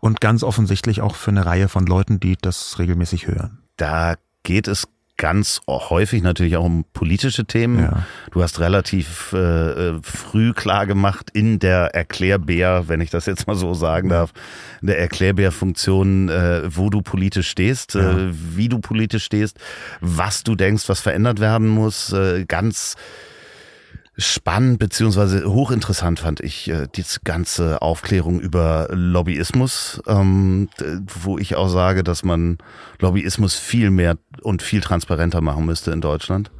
und ganz offensichtlich auch für eine Reihe von Leuten, die das regelmäßig hören. Da geht es ganz häufig natürlich auch um politische Themen. Ja. Du hast relativ äh, äh, früh klar gemacht in der Erklärbär, wenn ich das jetzt mal so sagen darf, in der Erklärbär-Funktion, äh, wo du politisch stehst, ja. äh, wie du politisch stehst, was du denkst, was verändert werden muss, äh, ganz spannend beziehungsweise hochinteressant fand ich äh, die ganze Aufklärung über Lobbyismus, ähm, wo ich auch sage, dass man Lobbyismus viel mehr und viel transparenter machen müsste in Deutschland.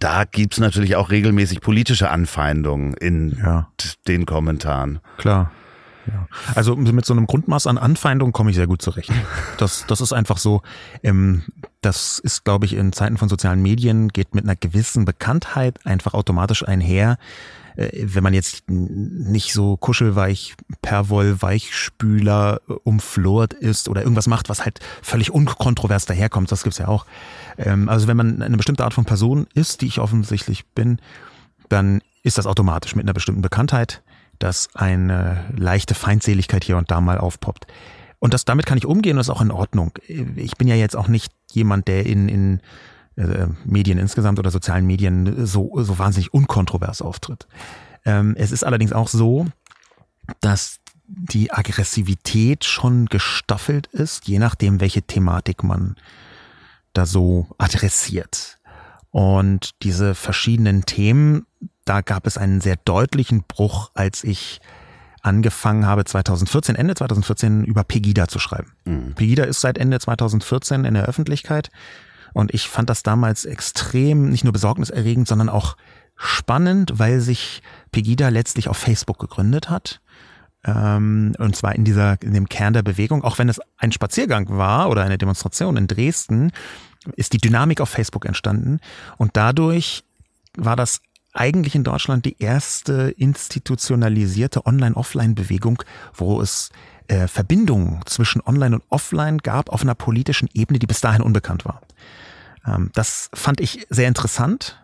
Da gibt's natürlich auch regelmäßig politische Anfeindungen in ja. den Kommentaren. Klar. Ja. Also mit so einem Grundmaß an Anfeindung komme ich sehr gut zurecht. Das, das ist einfach so. Ähm, das ist, glaube ich, in Zeiten von sozialen Medien geht mit einer gewissen Bekanntheit einfach automatisch einher. Äh, wenn man jetzt nicht so kuschelweich, perwoll, Weichspüler umflort ist oder irgendwas macht, was halt völlig unkontrovers daherkommt, das gibt's ja auch. Ähm, also wenn man eine bestimmte Art von Person ist, die ich offensichtlich bin, dann ist das automatisch mit einer bestimmten Bekanntheit dass eine leichte Feindseligkeit hier und da mal aufpoppt. Und das, damit kann ich umgehen und das ist auch in Ordnung. Ich bin ja jetzt auch nicht jemand, der in, in äh, Medien insgesamt oder sozialen Medien so, so wahnsinnig unkontrovers auftritt. Ähm, es ist allerdings auch so, dass die Aggressivität schon gestaffelt ist, je nachdem, welche Thematik man da so adressiert. Und diese verschiedenen Themen da gab es einen sehr deutlichen Bruch, als ich angefangen habe 2014, Ende 2014 über Pegida zu schreiben. Mhm. Pegida ist seit Ende 2014 in der Öffentlichkeit und ich fand das damals extrem nicht nur besorgniserregend, sondern auch spannend, weil sich Pegida letztlich auf Facebook gegründet hat. Ähm, und zwar in dieser, in dem Kern der Bewegung, auch wenn es ein Spaziergang war oder eine Demonstration in Dresden, ist die Dynamik auf Facebook entstanden und dadurch war das eigentlich in Deutschland die erste institutionalisierte Online-Offline-Bewegung, wo es äh, Verbindungen zwischen Online und Offline gab auf einer politischen Ebene, die bis dahin unbekannt war. Ähm, das fand ich sehr interessant.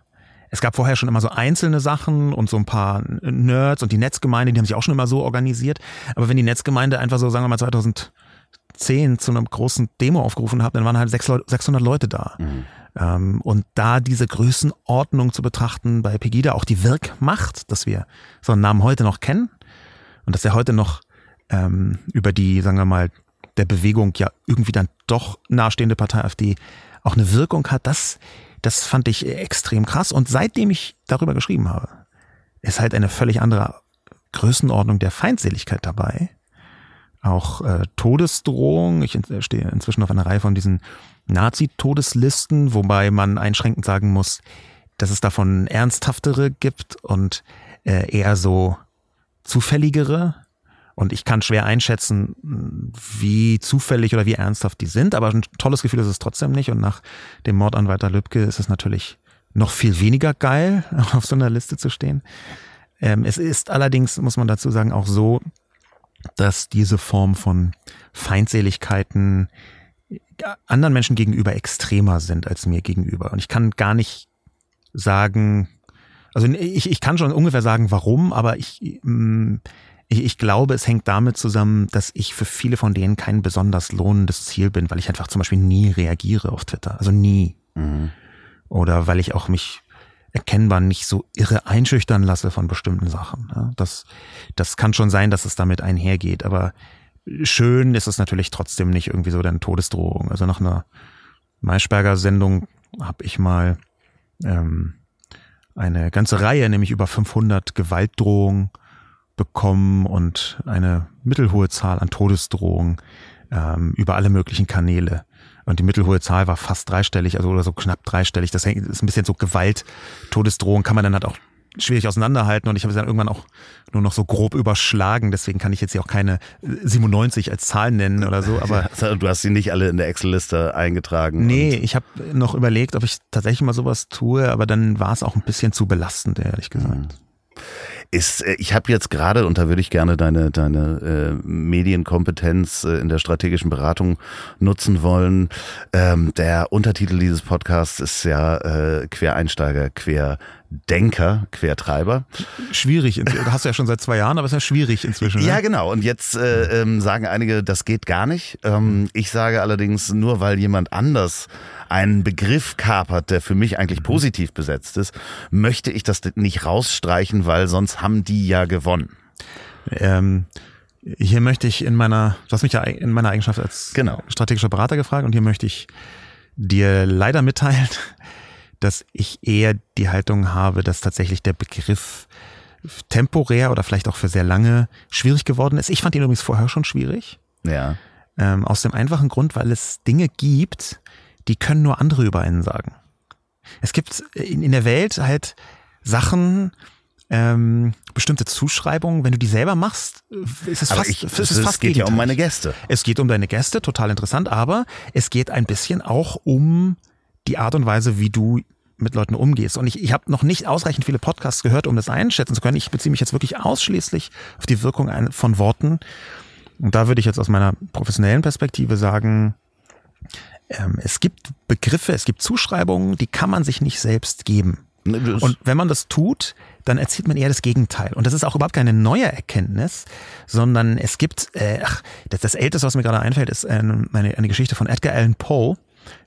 Es gab vorher schon immer so einzelne Sachen und so ein paar Nerds und die Netzgemeinde, die haben sich auch schon immer so organisiert. Aber wenn die Netzgemeinde einfach so, sagen wir mal 2010 zu einer großen Demo aufgerufen hat, dann waren halt 600 Leute da. Mhm. Ähm, und da diese Größenordnung zu betrachten bei Pegida, auch die Wirkmacht, dass wir so einen Namen heute noch kennen und dass er heute noch ähm, über die, sagen wir mal, der Bewegung ja irgendwie dann doch nahestehende Partei AfD auch eine Wirkung hat, das, das fand ich extrem krass. Und seitdem ich darüber geschrieben habe, ist halt eine völlig andere Größenordnung der Feindseligkeit dabei. Auch äh, Todesdrohung. Ich stehe inzwischen auf einer Reihe von diesen Nazi-Todeslisten, wobei man einschränkend sagen muss, dass es davon ernsthaftere gibt und äh, eher so zufälligere Und ich kann schwer einschätzen, wie zufällig oder wie ernsthaft die sind, aber ein tolles Gefühl ist es trotzdem nicht. Und nach dem Mord an Walter Lübcke ist es natürlich noch viel weniger geil, auf so einer Liste zu stehen. Ähm, es ist allerdings, muss man dazu sagen, auch so, dass diese Form von Feindseligkeiten anderen Menschen gegenüber extremer sind als mir gegenüber. Und ich kann gar nicht sagen, also ich, ich kann schon ungefähr sagen, warum, aber ich, mm, ich, ich glaube, es hängt damit zusammen, dass ich für viele von denen kein besonders lohnendes Ziel bin, weil ich einfach zum Beispiel nie reagiere auf Twitter. Also nie. Mhm. Oder weil ich auch mich erkennbar nicht so irre einschüchtern lasse von bestimmten Sachen. Das, das kann schon sein, dass es damit einhergeht, aber schön ist es natürlich trotzdem nicht irgendwie so deine Todesdrohung. Also nach einer Maischberger-Sendung habe ich mal ähm, eine ganze Reihe, nämlich über 500 Gewaltdrohungen bekommen und eine mittelhohe Zahl an Todesdrohungen ähm, über alle möglichen Kanäle. Und die mittelhohe Zahl war fast dreistellig, also oder so knapp dreistellig. Das ist ein bisschen so Gewalt, Todesdrohung kann man dann halt auch schwierig auseinanderhalten und ich habe es dann irgendwann auch nur noch so grob überschlagen, deswegen kann ich jetzt hier auch keine 97 als Zahl nennen oder so, aber du hast sie nicht alle in der Excel-Liste eingetragen. Nee, ich habe noch überlegt, ob ich tatsächlich mal sowas tue, aber dann war es auch ein bisschen zu belastend, ehrlich gesagt. Mhm ist, äh, ich habe jetzt gerade, und da würde ich gerne deine, deine äh, Medienkompetenz äh, in der strategischen Beratung nutzen wollen. Ähm, der Untertitel dieses Podcasts ist ja äh, Quereinsteiger, Querdenker, Quertreiber. Schwierig, hast du ja schon seit zwei Jahren, aber es ist ja schwierig inzwischen. Ne? Ja, genau. Und jetzt äh, ähm, sagen einige, das geht gar nicht. Ähm, ich sage allerdings, nur weil jemand anders einen Begriff kapert, der für mich eigentlich positiv besetzt ist, möchte ich das nicht rausstreichen, weil sonst haben die ja gewonnen. Ähm, hier möchte ich in meiner, du hast mich ja in meiner Eigenschaft als genau. strategischer Berater gefragt und hier möchte ich dir leider mitteilen, dass ich eher die Haltung habe, dass tatsächlich der Begriff temporär oder vielleicht auch für sehr lange schwierig geworden ist. Ich fand ihn übrigens vorher schon schwierig. Ja. Ähm, aus dem einfachen Grund, weil es Dinge gibt, die können nur andere über einen sagen. Es gibt in, in der Welt halt Sachen, ähm, bestimmte Zuschreibungen, wenn du die selber machst, ist es aber fast, ich, ist es, es fast geht ja um meine Gäste. Es geht um deine Gäste, total interessant, aber es geht ein bisschen auch um die Art und Weise, wie du mit Leuten umgehst. Und ich, ich habe noch nicht ausreichend viele Podcasts gehört, um das einschätzen zu können. Ich beziehe mich jetzt wirklich ausschließlich auf die Wirkung von Worten. Und da würde ich jetzt aus meiner professionellen Perspektive sagen, ähm, es gibt Begriffe, es gibt Zuschreibungen, die kann man sich nicht selbst geben. Ne, und wenn man das tut, dann erzählt man eher das Gegenteil. Und das ist auch überhaupt keine neue Erkenntnis, sondern es gibt, äh, ach, das, das Älteste, was mir gerade einfällt, ist eine, eine, eine Geschichte von Edgar Allan Poe,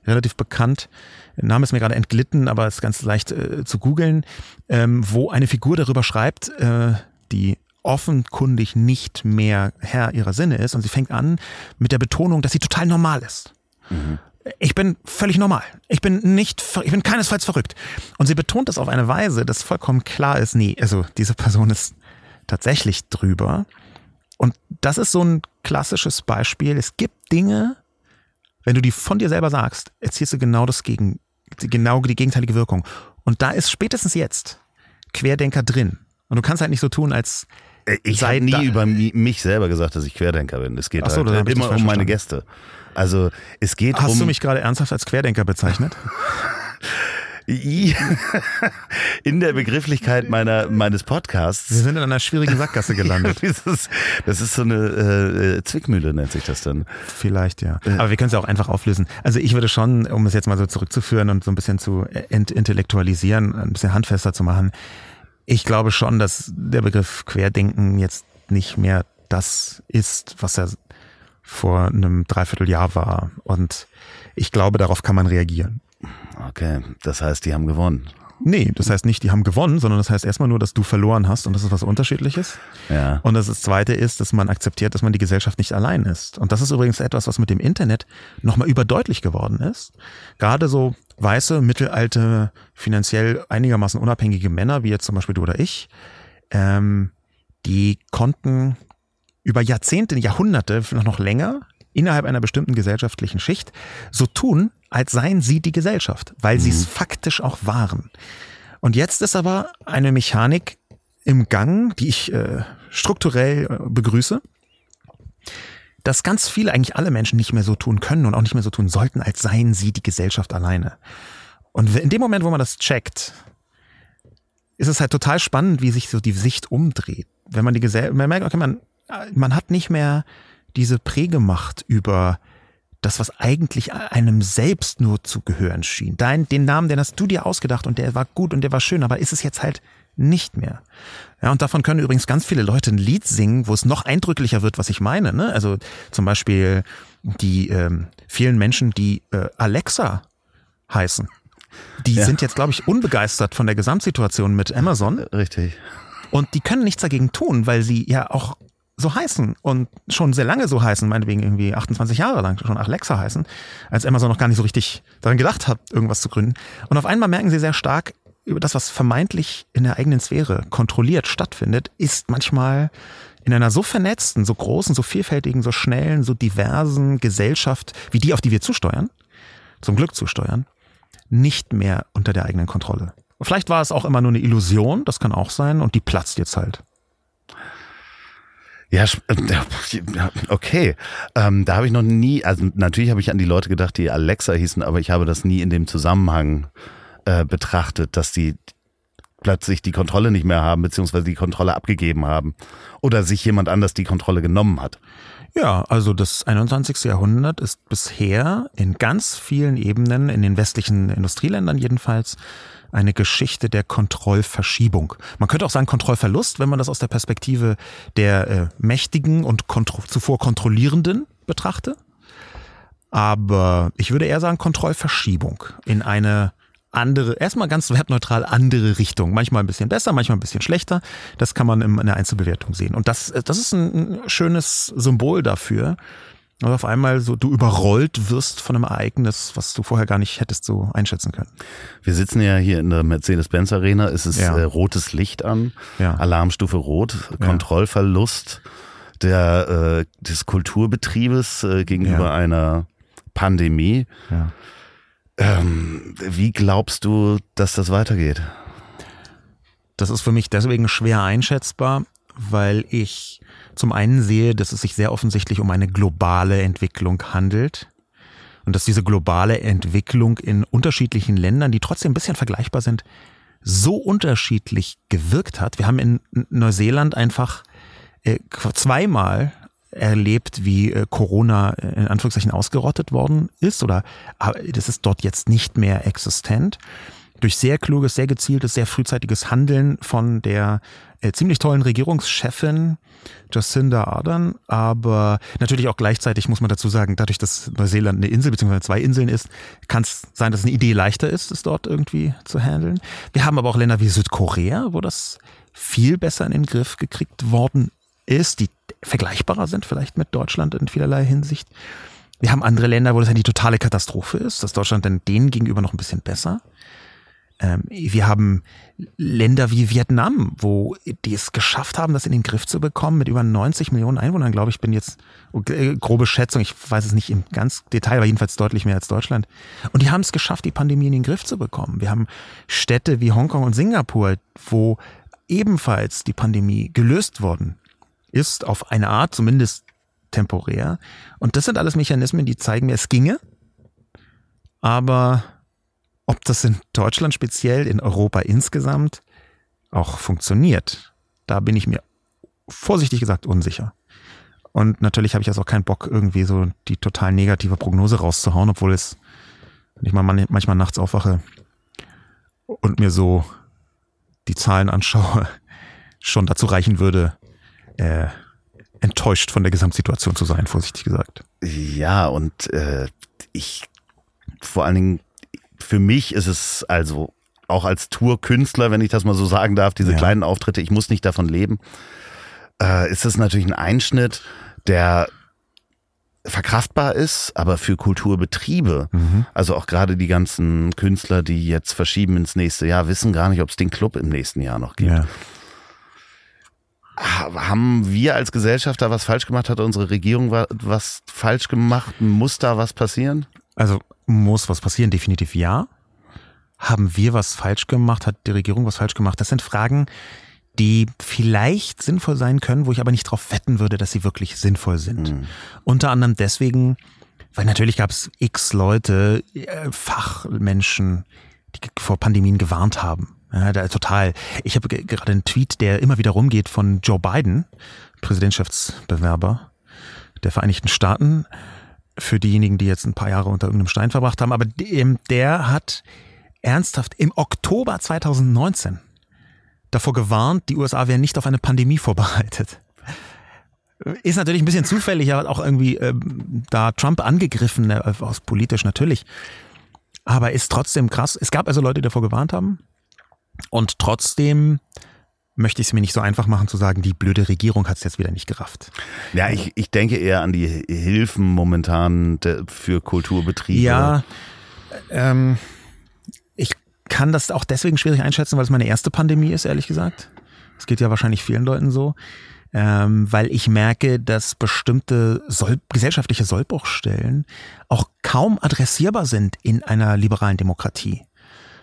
relativ bekannt. Der Name ist mir gerade entglitten, aber ist ganz leicht äh, zu googeln, ähm, wo eine Figur darüber schreibt, äh, die offenkundig nicht mehr Herr ihrer Sinne ist und sie fängt an mit der Betonung, dass sie total normal ist. Mhm ich bin völlig normal. Ich bin nicht, ich bin keinesfalls verrückt. Und sie betont das auf eine Weise, dass vollkommen klar ist, nee, also diese Person ist tatsächlich drüber. Und das ist so ein klassisches Beispiel. Es gibt Dinge, wenn du die von dir selber sagst, erzielst du genau das Gegen, genau die gegenteilige Wirkung. Und da ist spätestens jetzt Querdenker drin. Und du kannst halt nicht so tun, als ich habe nie über mich selber gesagt, dass ich Querdenker bin. Es geht so, halt immer um meine Gäste. Also es geht Hast um. Hast du mich gerade ernsthaft als Querdenker bezeichnet? in der Begrifflichkeit meiner, meines Podcasts. Wir sind in einer schwierigen Sackgasse gelandet. das, ist, das ist so eine äh, Zwickmühle, nennt sich das dann. Vielleicht, ja. Aber wir können es ja auch einfach auflösen. Also ich würde schon, um es jetzt mal so zurückzuführen und so ein bisschen zu ent intellektualisieren, ein bisschen handfester zu machen, ich glaube schon, dass der Begriff Querdenken jetzt nicht mehr das ist, was er vor einem Dreivierteljahr war. Und ich glaube, darauf kann man reagieren. Okay, das heißt, die haben gewonnen. Nee, das heißt nicht, die haben gewonnen, sondern das heißt erstmal nur, dass du verloren hast und das ist was Unterschiedliches. Ja. Und das, das Zweite ist, dass man akzeptiert, dass man die Gesellschaft nicht allein ist. Und das ist übrigens etwas, was mit dem Internet nochmal überdeutlich geworden ist. Gerade so weiße, mittelalte, finanziell einigermaßen unabhängige Männer, wie jetzt zum Beispiel du oder ich, ähm, die konnten über Jahrzehnte, Jahrhunderte, noch, noch länger innerhalb einer bestimmten gesellschaftlichen Schicht so tun, als seien sie die Gesellschaft, weil mhm. sie es faktisch auch waren. Und jetzt ist aber eine Mechanik im Gang, die ich äh, strukturell äh, begrüße, dass ganz viele, eigentlich alle Menschen nicht mehr so tun können und auch nicht mehr so tun sollten, als seien sie die Gesellschaft alleine. Und in dem Moment, wo man das checkt, ist es halt total spannend, wie sich so die Sicht umdreht. Wenn man die Gesellschaft, man merkt, okay, man, man hat nicht mehr diese Prägemacht über das, was eigentlich einem selbst nur zu gehören schien. Dein, den Namen, den hast du dir ausgedacht und der war gut und der war schön, aber ist es jetzt halt nicht mehr. Ja, und davon können übrigens ganz viele Leute ein Lied singen, wo es noch eindrücklicher wird, was ich meine. Ne? Also zum Beispiel die ähm, vielen Menschen, die äh, Alexa heißen. Die ja. sind jetzt, glaube ich, unbegeistert von der Gesamtsituation mit Amazon. Richtig. Und die können nichts dagegen tun, weil sie ja auch so heißen und schon sehr lange so heißen, meinetwegen irgendwie 28 Jahre lang schon Alexa heißen, als Amazon noch gar nicht so richtig daran gedacht hat, irgendwas zu gründen. Und auf einmal merken sie sehr stark, über das, was vermeintlich in der eigenen Sphäre kontrolliert stattfindet, ist manchmal in einer so vernetzten, so großen, so vielfältigen, so schnellen, so diversen Gesellschaft, wie die, auf die wir zusteuern, zum Glück zusteuern, nicht mehr unter der eigenen Kontrolle. Vielleicht war es auch immer nur eine Illusion, das kann auch sein, und die platzt jetzt halt. Ja, äh, okay. Ähm, da habe ich noch nie, also natürlich habe ich an die Leute gedacht, die Alexa hießen, aber ich habe das nie in dem Zusammenhang äh, betrachtet, dass die plötzlich die Kontrolle nicht mehr haben, beziehungsweise die Kontrolle abgegeben haben oder sich jemand anders die Kontrolle genommen hat. Ja, also das 21. Jahrhundert ist bisher in ganz vielen Ebenen, in den westlichen Industrieländern jedenfalls, eine Geschichte der Kontrollverschiebung. Man könnte auch sagen Kontrollverlust, wenn man das aus der Perspektive der äh, Mächtigen und kontro zuvor Kontrollierenden betrachte. Aber ich würde eher sagen Kontrollverschiebung in eine andere, erstmal ganz wertneutral andere Richtung. Manchmal ein bisschen besser, manchmal ein bisschen schlechter. Das kann man in der Einzelbewertung sehen. Und das, das ist ein schönes Symbol dafür, und auf einmal so du überrollt wirst von einem Ereignis, was du vorher gar nicht hättest so einschätzen können. Wir sitzen ja hier in der Mercedes-Benz Arena, es ist ja. äh, rotes Licht an, ja. Alarmstufe rot. Kontrollverlust der, äh, des Kulturbetriebes äh, gegenüber einer Pandemie. Ähm, wie glaubst du, dass das weitergeht? Das ist für mich deswegen schwer einschätzbar, weil ich zum einen sehe, dass es sich sehr offensichtlich um eine globale Entwicklung handelt und dass diese globale Entwicklung in unterschiedlichen Ländern, die trotzdem ein bisschen vergleichbar sind, so unterschiedlich gewirkt hat. Wir haben in Neuseeland einfach äh, zweimal erlebt, wie äh, Corona in Anführungszeichen ausgerottet worden ist oder das ist dort jetzt nicht mehr existent durch sehr kluges, sehr gezieltes, sehr frühzeitiges Handeln von der äh, ziemlich tollen Regierungschefin Jacinda Ardern, aber natürlich auch gleichzeitig muss man dazu sagen, dadurch, dass Neuseeland eine Insel bzw. zwei Inseln ist, kann es sein, dass eine Idee leichter ist, es dort irgendwie zu handeln. Wir haben aber auch Länder wie Südkorea, wo das viel besser in den Griff gekriegt worden ist, die vergleichbarer sind vielleicht mit Deutschland in vielerlei Hinsicht. Wir haben andere Länder, wo das ja die totale Katastrophe ist, dass Deutschland dann denen gegenüber noch ein bisschen besser. Ähm, wir haben Länder wie Vietnam, wo die es geschafft haben, das in den Griff zu bekommen mit über 90 Millionen Einwohnern, glaube ich, bin jetzt äh, grobe Schätzung, ich weiß es nicht im ganz Detail, aber jedenfalls deutlich mehr als Deutschland. Und die haben es geschafft, die Pandemie in den Griff zu bekommen. Wir haben Städte wie Hongkong und Singapur, wo ebenfalls die Pandemie gelöst worden ist, auf eine Art, zumindest temporär. Und das sind alles Mechanismen, die zeigen mir, es ginge, aber ob das in Deutschland speziell, in Europa insgesamt auch funktioniert, da bin ich mir vorsichtig gesagt unsicher. Und natürlich habe ich jetzt auch keinen Bock, irgendwie so die total negative Prognose rauszuhauen, obwohl es, wenn ich mal manchmal nachts aufwache und mir so die Zahlen anschaue, schon dazu reichen würde, äh, enttäuscht von der Gesamtsituation zu sein, vorsichtig gesagt. Ja, und äh, ich vor allen Dingen für mich ist es also auch als Tourkünstler, wenn ich das mal so sagen darf, diese ja. kleinen Auftritte, ich muss nicht davon leben, äh, ist es natürlich ein Einschnitt, der verkraftbar ist, aber für Kulturbetriebe, mhm. also auch gerade die ganzen Künstler, die jetzt verschieben ins nächste Jahr, wissen gar nicht, ob es den Club im nächsten Jahr noch gibt. Ja. Haben wir als Gesellschafter was falsch gemacht? Hat unsere Regierung was falsch gemacht? Muss da was passieren? Also muss was passieren? Definitiv ja. Haben wir was falsch gemacht? Hat die Regierung was falsch gemacht? Das sind Fragen, die vielleicht sinnvoll sein können, wo ich aber nicht darauf wetten würde, dass sie wirklich sinnvoll sind. Mhm. Unter anderem deswegen, weil natürlich gab es x Leute, äh, Fachmenschen, die vor Pandemien gewarnt haben. Ja, da, total. Ich habe gerade einen Tweet, der immer wieder rumgeht von Joe Biden, Präsidentschaftsbewerber der Vereinigten Staaten, für diejenigen, die jetzt ein paar Jahre unter irgendeinem Stein verbracht haben. Aber der hat ernsthaft im Oktober 2019 davor gewarnt, die USA wären nicht auf eine Pandemie vorbereitet. Ist natürlich ein bisschen zufällig, aber auch irgendwie ähm, da Trump angegriffen, äh, aus politisch natürlich. Aber ist trotzdem krass. Es gab also Leute, die davor gewarnt haben. Und trotzdem möchte ich es mir nicht so einfach machen zu sagen, die blöde Regierung hat es jetzt wieder nicht gerafft. Ja, ich, ich denke eher an die Hilfen momentan für Kulturbetriebe. Ja, ähm, ich kann das auch deswegen schwierig einschätzen, weil es meine erste Pandemie ist, ehrlich gesagt. Es geht ja wahrscheinlich vielen Leuten so. Ähm, weil ich merke, dass bestimmte Soll gesellschaftliche Sollbruchstellen auch kaum adressierbar sind in einer liberalen Demokratie.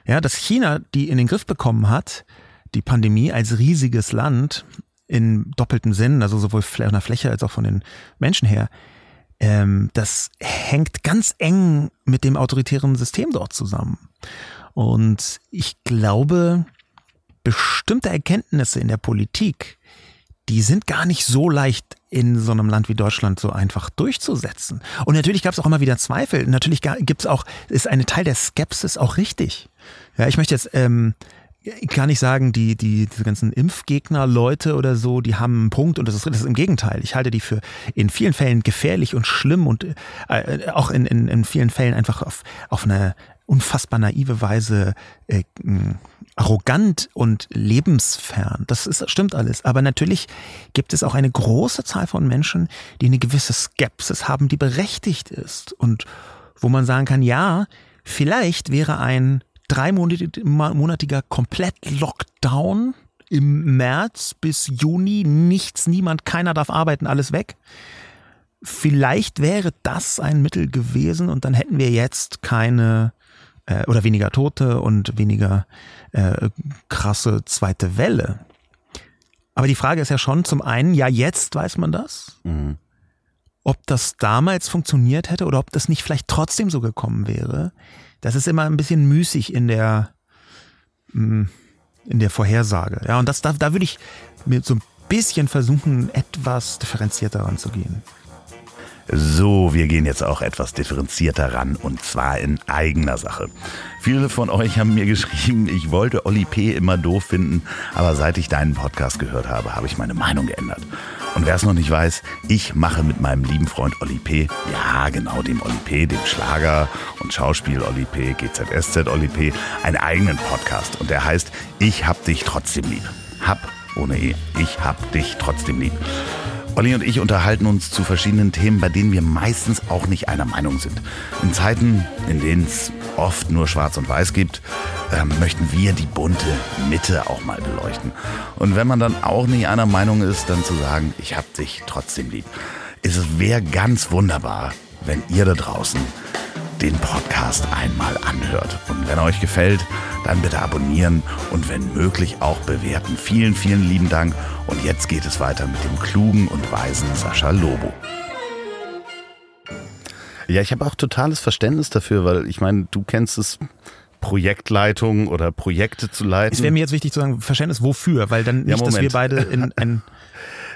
Ja, dass China die in den Griff bekommen hat, die Pandemie als riesiges Land in doppeltem Sinn, also sowohl von der Fläche als auch von den Menschen her, ähm, das hängt ganz eng mit dem autoritären System dort zusammen. Und ich glaube, bestimmte Erkenntnisse in der Politik, die sind gar nicht so leicht in so einem Land wie Deutschland so einfach durchzusetzen. Und natürlich gab es auch immer wieder Zweifel. Natürlich gibt es auch, ist eine Teil der Skepsis auch richtig. Ja, ich möchte jetzt ähm, gar nicht sagen, die, die, diese ganzen Impfgegner-Leute oder so, die haben einen Punkt und das ist, das ist im Gegenteil. Ich halte die für in vielen Fällen gefährlich und schlimm und äh, auch in, in, in vielen Fällen einfach auf, auf eine unfassbar naive Weise äh, arrogant und lebensfern. Das ist, stimmt alles. Aber natürlich gibt es auch eine große Zahl von Menschen, die eine gewisse Skepsis haben, die berechtigt ist und wo man sagen kann, ja, vielleicht wäre ein dreimonatiger Komplett-Lockdown im März bis Juni. Nichts, niemand, keiner darf arbeiten, alles weg. Vielleicht wäre das ein Mittel gewesen und dann hätten wir jetzt keine äh, oder weniger Tote und weniger äh, krasse zweite Welle. Aber die Frage ist ja schon zum einen, ja, jetzt weiß man das. Mhm. Ob das damals funktioniert hätte oder ob das nicht vielleicht trotzdem so gekommen wäre, das ist immer ein bisschen müßig in der, mm, in der Vorhersage. Ja, und das, da, da würde ich mir so ein bisschen versuchen, etwas differenzierter ranzugehen. So, wir gehen jetzt auch etwas differenzierter ran und zwar in eigener Sache. Viele von euch haben mir geschrieben, ich wollte Oli P. immer doof finden, aber seit ich deinen Podcast gehört habe, habe ich meine Meinung geändert. Und wer es noch nicht weiß, ich mache mit meinem lieben Freund Oli P., ja genau dem Oli P., dem Schlager und Schauspiel Oli P., GZSZ Oli P., einen eigenen Podcast und der heißt Ich hab dich trotzdem lieb. Hab ohne E. Ich hab dich trotzdem lieb. Olli und ich unterhalten uns zu verschiedenen Themen, bei denen wir meistens auch nicht einer Meinung sind. In Zeiten, in denen es oft nur Schwarz und Weiß gibt, äh, möchten wir die bunte Mitte auch mal beleuchten. Und wenn man dann auch nicht einer Meinung ist, dann zu sagen, ich hab dich trotzdem lieb. Es wäre ganz wunderbar, wenn ihr da draußen den Podcast einmal anhört. Und wenn er euch gefällt, dann bitte abonnieren und wenn möglich auch bewerten. Vielen, vielen lieben Dank. Und jetzt geht es weiter mit dem klugen und weisen Sascha Lobo. Ja, ich habe auch totales Verständnis dafür, weil ich meine, du kennst es. Projektleitung oder Projekte zu leiten. Es wäre mir jetzt wichtig zu sagen, Verständnis wofür, weil dann nicht, ja, dass wir beide in ein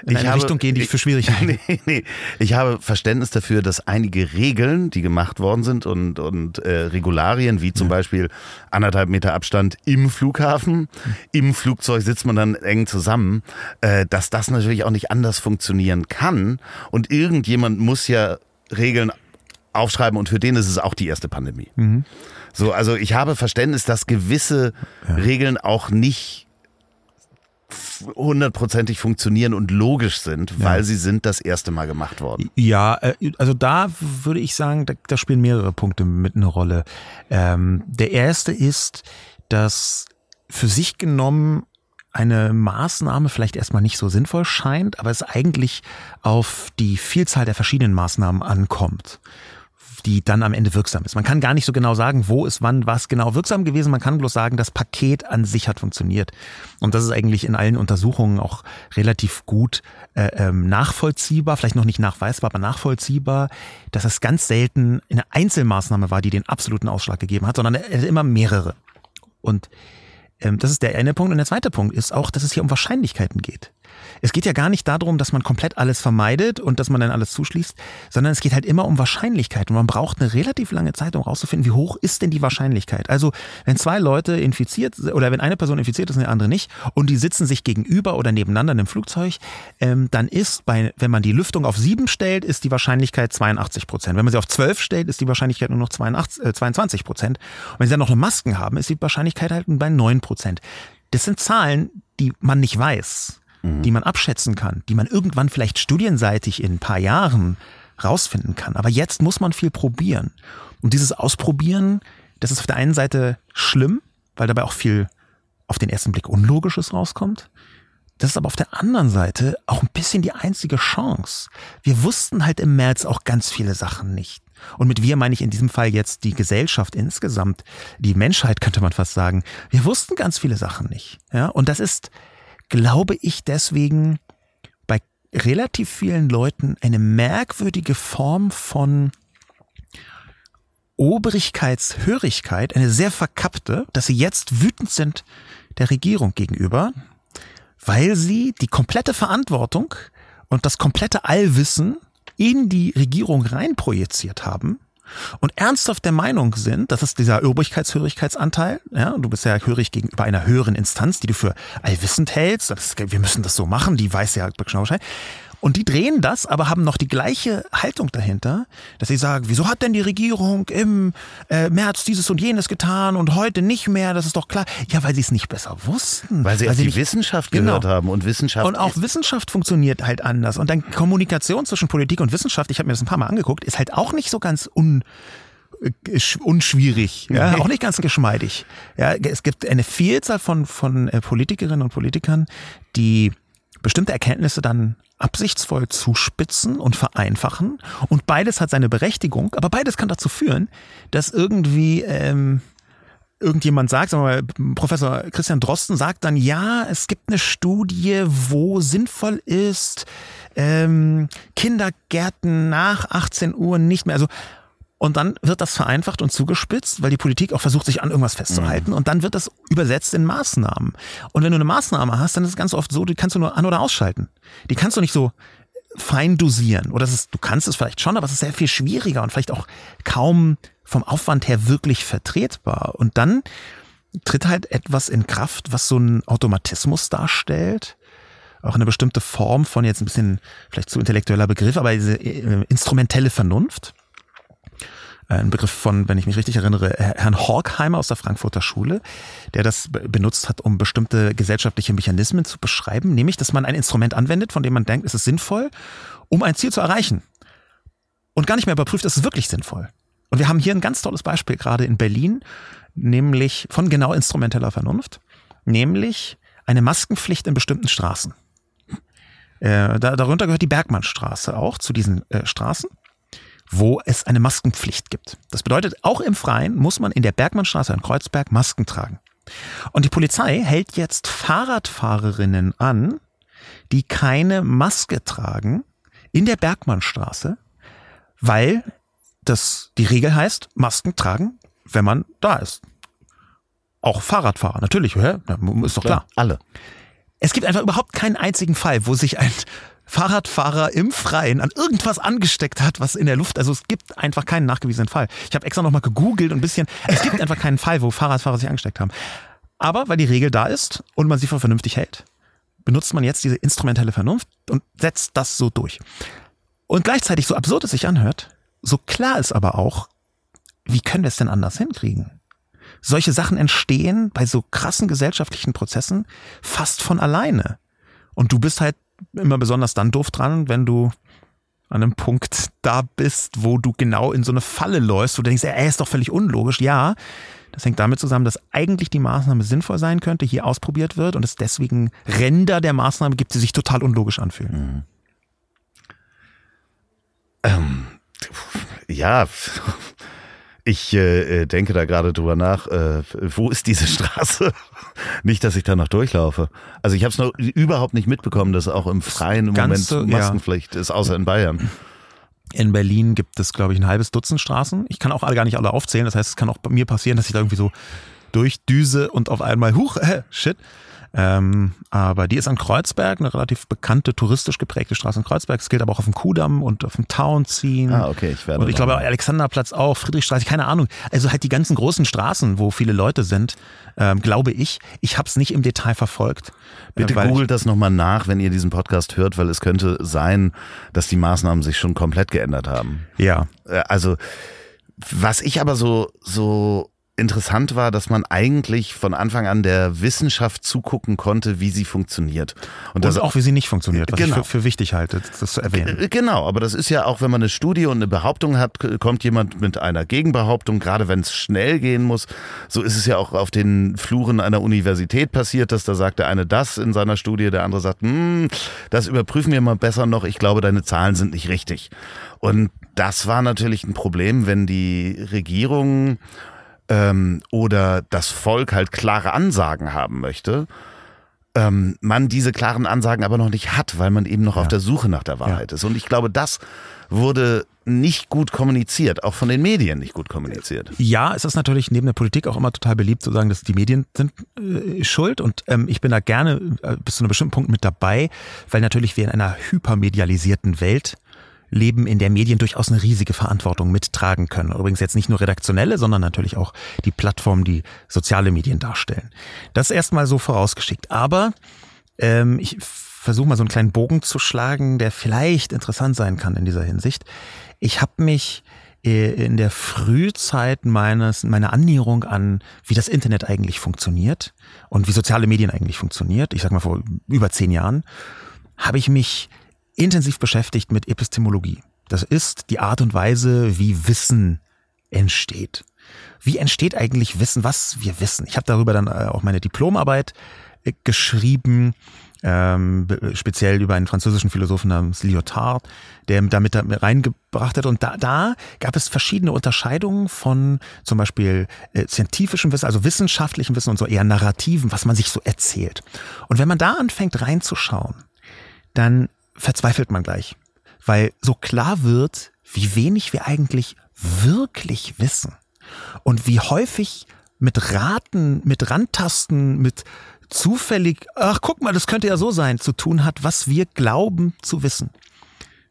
in ich eine habe, Richtung gehen, die ich für schwierig halte. Nee, nee. Ich habe Verständnis dafür, dass einige Regeln, die gemacht worden sind und, und äh, Regularien, wie zum ja. Beispiel anderthalb Meter Abstand im Flughafen, mhm. im Flugzeug sitzt man dann eng zusammen, äh, dass das natürlich auch nicht anders funktionieren kann. Und irgendjemand muss ja Regeln aufschreiben und für den ist es auch die erste Pandemie. Mhm. So, also ich habe Verständnis, dass gewisse ja. Regeln auch nicht hundertprozentig funktionieren und logisch sind, weil ja. sie sind das erste Mal gemacht worden. Ja, äh, also da würde ich sagen, da, da spielen mehrere Punkte mit eine Rolle. Ähm, der erste ist, dass für sich genommen eine Maßnahme vielleicht erstmal nicht so sinnvoll scheint, aber es eigentlich auf die Vielzahl der verschiedenen Maßnahmen ankommt. Die dann am Ende wirksam ist. Man kann gar nicht so genau sagen, wo ist wann was genau wirksam gewesen. Man kann bloß sagen, das Paket an sich hat funktioniert. Und das ist eigentlich in allen Untersuchungen auch relativ gut äh, ähm, nachvollziehbar, vielleicht noch nicht nachweisbar, aber nachvollziehbar, dass es ganz selten eine Einzelmaßnahme war, die den absoluten Ausschlag gegeben hat, sondern immer mehrere. Und ähm, das ist der eine Punkt. Und der zweite Punkt ist auch, dass es hier um Wahrscheinlichkeiten geht. Es geht ja gar nicht darum, dass man komplett alles vermeidet und dass man dann alles zuschließt, sondern es geht halt immer um Wahrscheinlichkeit. Und man braucht eine relativ lange Zeit, um rauszufinden, wie hoch ist denn die Wahrscheinlichkeit. Also wenn zwei Leute infiziert oder wenn eine Person infiziert ist und die andere nicht und die sitzen sich gegenüber oder nebeneinander in einem Flugzeug, ähm, dann ist bei, wenn man die Lüftung auf sieben stellt, ist die Wahrscheinlichkeit 82 Prozent. Wenn man sie auf zwölf stellt, ist die Wahrscheinlichkeit nur noch 82, äh, 22 Prozent. Und wenn sie dann noch eine Masken haben, ist die Wahrscheinlichkeit halt bei neun Prozent. Das sind Zahlen, die man nicht weiß mhm. die man abschätzen kann, die man irgendwann vielleicht studienseitig in ein paar Jahren rausfinden kann. Aber jetzt muss man viel probieren. Und dieses Ausprobieren, das ist auf der einen Seite schlimm, weil dabei auch viel auf den ersten Blick Unlogisches rauskommt. Das ist aber auf der anderen Seite auch ein bisschen die einzige Chance. Wir wussten halt im März auch ganz viele Sachen nicht. Und mit wir meine ich in diesem Fall jetzt die Gesellschaft insgesamt, die Menschheit könnte man fast sagen. Wir wussten ganz viele Sachen nicht. Ja, und das ist glaube ich deswegen bei relativ vielen Leuten eine merkwürdige Form von Obrigkeitshörigkeit, eine sehr verkappte, dass sie jetzt wütend sind der Regierung gegenüber, weil sie die komplette Verantwortung und das komplette Allwissen in die Regierung reinprojiziert haben und ernsthaft der Meinung sind, das ist dieser Obrigkeitshörigkeitsanteil, ja, du bist ja hörig gegenüber einer höheren Instanz, die du für allwissend hältst, das, wir müssen das so machen, die weiß ja genau Bescheid. Und die drehen das, aber haben noch die gleiche Haltung dahinter, dass sie sagen, wieso hat denn die Regierung im äh, März dieses und jenes getan und heute nicht mehr? Das ist doch klar. Ja, weil sie es nicht besser wussten. Weil sie weil sie die nicht, Wissenschaft Genau. gehört haben und Wissenschaft und auch Wissenschaft funktioniert halt anders. Und dann Kommunikation zwischen Politik und Wissenschaft, ich habe mir das ein paar Mal angeguckt, ist halt auch nicht so ganz un äh, sch- unschwierig, ja, auch nicht ganz geschmeidig. Ja, es gibt eine Vielzahl von, von äh, Politikerinnen und Politikern, die bestimmte Erkenntnisse dann absichtsvoll zuspitzen und vereinfachen. Und beides hat seine Berechtigung, aber beides kann dazu führen, dass irgendwie ähm, irgendjemand sagt, sagen wir mal, Professor Christian Drosten sagt dann, ja, es gibt eine Studie, wo sinnvoll ist, ähm, Kindergärten nach 18 Uhr nicht mehr, also und dann wird das vereinfacht und zugespitzt, weil die Politik auch versucht, sich an irgendwas festzuhalten. Und dann wird das übersetzt in Maßnahmen. Und wenn du eine Maßnahme hast, dann ist es ganz oft so, die kannst du nur an- oder ausschalten. Die kannst du nicht so fein dosieren. Oder ist, du kannst es vielleicht schon, aber es ist sehr viel schwieriger und vielleicht auch kaum vom Aufwand her wirklich vertretbar. Und dann tritt halt etwas in Kraft, was so einen Automatismus darstellt. Auch eine bestimmte Form von jetzt ein bisschen, vielleicht zu intellektueller Begriff, aber diese äh, instrumentelle Vernunft ein Begriff von, wenn ich mich richtig erinnere, Herrn Horkheimer aus der Frankfurter Schule, der das be- benutzt hat, um bestimmte gesellschaftliche Mechanismen zu beschreiben, nämlich, dass man ein Instrument anwendet, von dem man denkt, es ist sinnvoll, um ein Ziel zu erreichen. Und gar nicht mehr überprüft, ist es wirklich sinnvoll. Und wir haben hier ein ganz tolles Beispiel gerade in Berlin, nämlich von genau instrumenteller Vernunft, nämlich eine Maskenpflicht in bestimmten Straßen. Äh, da, darunter gehört die Bergmannstraße auch zu diesen äh, Straßen wo es eine Maskenpflicht gibt. Das bedeutet, auch im Freien muss man in der Bergmannstraße in Kreuzberg Masken tragen. Und die Polizei hält jetzt Fahrradfahrerinnen an, die keine Maske tragen in der Bergmannstraße, weil das die Regel heißt, Masken tragen, wenn man da ist. Auch Fahrradfahrer, natürlich, hä? Ist doch klar. alle. Es gibt einfach überhaupt keinen einzigen Fall, wo sich ein Fahrradfahrer im Freien an irgendwas angesteckt hat, was in der Luft, also es gibt einfach keinen nachgewiesenen Fall. Ich habe extra nochmal gegoogelt und ein bisschen, es gibt einfach keinen Fall, wo Fahrradfahrer sich angesteckt haben. Aber weil die Regel da ist und man sie für vernünftig hält, benutzt man jetzt diese instrumentelle Vernunft und setzt das so durch. Und gleichzeitig, so absurd es sich anhört, so klar ist aber auch, wie können wir es denn anders hinkriegen? Solche Sachen entstehen bei so krassen gesellschaftlichen Prozessen fast von alleine. Und du bist halt immer besonders dann doof dran, wenn du an einem Punkt da bist, wo du genau in so eine Falle läufst, wo du denkst, ey, ist doch völlig unlogisch. Ja, das hängt damit zusammen, dass eigentlich die Maßnahme sinnvoll sein könnte, hier ausprobiert wird und es deswegen Ränder der Maßnahme gibt, die sich total unlogisch anfühlen. Ähm, ja, ich äh, denke da gerade drüber nach, äh, wo ist diese Straße? nicht, dass ich da noch durchlaufe. Also ich habe es noch überhaupt nicht mitbekommen, dass auch im Freien im Ganze, Moment Maskenpflicht ja. ist, außer in Bayern. In Berlin gibt es, glaube ich, ein halbes Dutzend Straßen. Ich kann auch alle gar nicht alle aufzählen. Das heißt, es kann auch bei mir passieren, dass ich da irgendwie so durchdüse und auf einmal, huch, äh, shit, ähm, aber die ist an Kreuzberg, eine relativ bekannte, touristisch geprägte Straße in Kreuzberg. Es gilt aber auch auf dem Kudamm und auf dem Townziehen. Ah, okay, ich werde. Und ich glaube Alexanderplatz auch, Friedrichstraße, keine Ahnung. Also halt die ganzen großen Straßen, wo viele Leute sind, ähm, glaube ich. Ich habe es nicht im Detail verfolgt. Bitte äh, googelt das nochmal nach, wenn ihr diesen Podcast hört, weil es könnte sein, dass die Maßnahmen sich schon komplett geändert haben. Ja. Äh, also, was ich aber so, so interessant war, dass man eigentlich von Anfang an der Wissenschaft zugucken konnte, wie sie funktioniert. Und, das, auch wie sie nicht funktioniert, was genau. ich für, für wichtig halte, das zu erwähnen. Genau, aber das ist ja auch, wenn man eine Studie und eine Behauptung hat, kommt jemand mit einer Gegenbehauptung, gerade wenn es schnell gehen muss. So ist es ja auch auf den Fluren einer Universität passiert, dass da sagt der eine das in seiner Studie, der andere sagt, hm, das überprüfen wir mal besser noch, ich glaube, deine Zahlen sind nicht richtig. Und das war natürlich ein Problem, wenn die Regierung ähm, oder das Volk halt klare Ansagen haben möchte, ähm, man diese klaren Ansagen aber noch nicht hat, weil man eben noch ja. auf der Suche nach der Wahrheit ja. ist. Und ich glaube, das wurde nicht gut kommuniziert, auch von den Medien nicht gut kommuniziert. Ja, es ist natürlich neben der Politik auch immer total beliebt zu sagen, dass die Medien sind äh, schuld und ähm, ich bin da gerne äh, bis zu einem bestimmten Punkt mit dabei, weil natürlich wir in einer hypermedialisierten Welt Leben in der Medien durchaus eine riesige Verantwortung mittragen können. Übrigens jetzt nicht nur redaktionelle, sondern natürlich auch die Plattformen, die soziale Medien darstellen. Das erstmal so vorausgeschickt. Aber ähm, ich versuche mal so einen kleinen Bogen zu schlagen, der vielleicht interessant sein kann in dieser Hinsicht. Ich habe mich äh, in der Frühzeit meines, meiner Annäherung an, wie das Internet eigentlich funktioniert und wie soziale Medien eigentlich funktioniert, ich sag mal vor über zehn Jahren, habe ich mich intensiv beschäftigt mit Epistemologie. Das ist die Art und Weise, wie Wissen entsteht. Wie entsteht eigentlich Wissen, was wir wissen? Ich habe darüber dann äh, auch meine Diplomarbeit äh, geschrieben, ähm, speziell über einen französischen Philosophen namens Lyotard, der damit reingebracht hat. Und da, da gab es verschiedene Unterscheidungen von zum Beispiel äh, scientifischem Wissen, also wissenschaftlichem Wissen und so eher narrativen, was man sich so erzählt. Und wenn man da anfängt reinzuschauen, dann verzweifelt man gleich, weil so klar wird, wie wenig wir eigentlich wirklich wissen und wie häufig mit Raten, mit Randtasten, mit zufällig, ach guck mal, das könnte ja so sein, zu tun hat, was wir glauben zu wissen.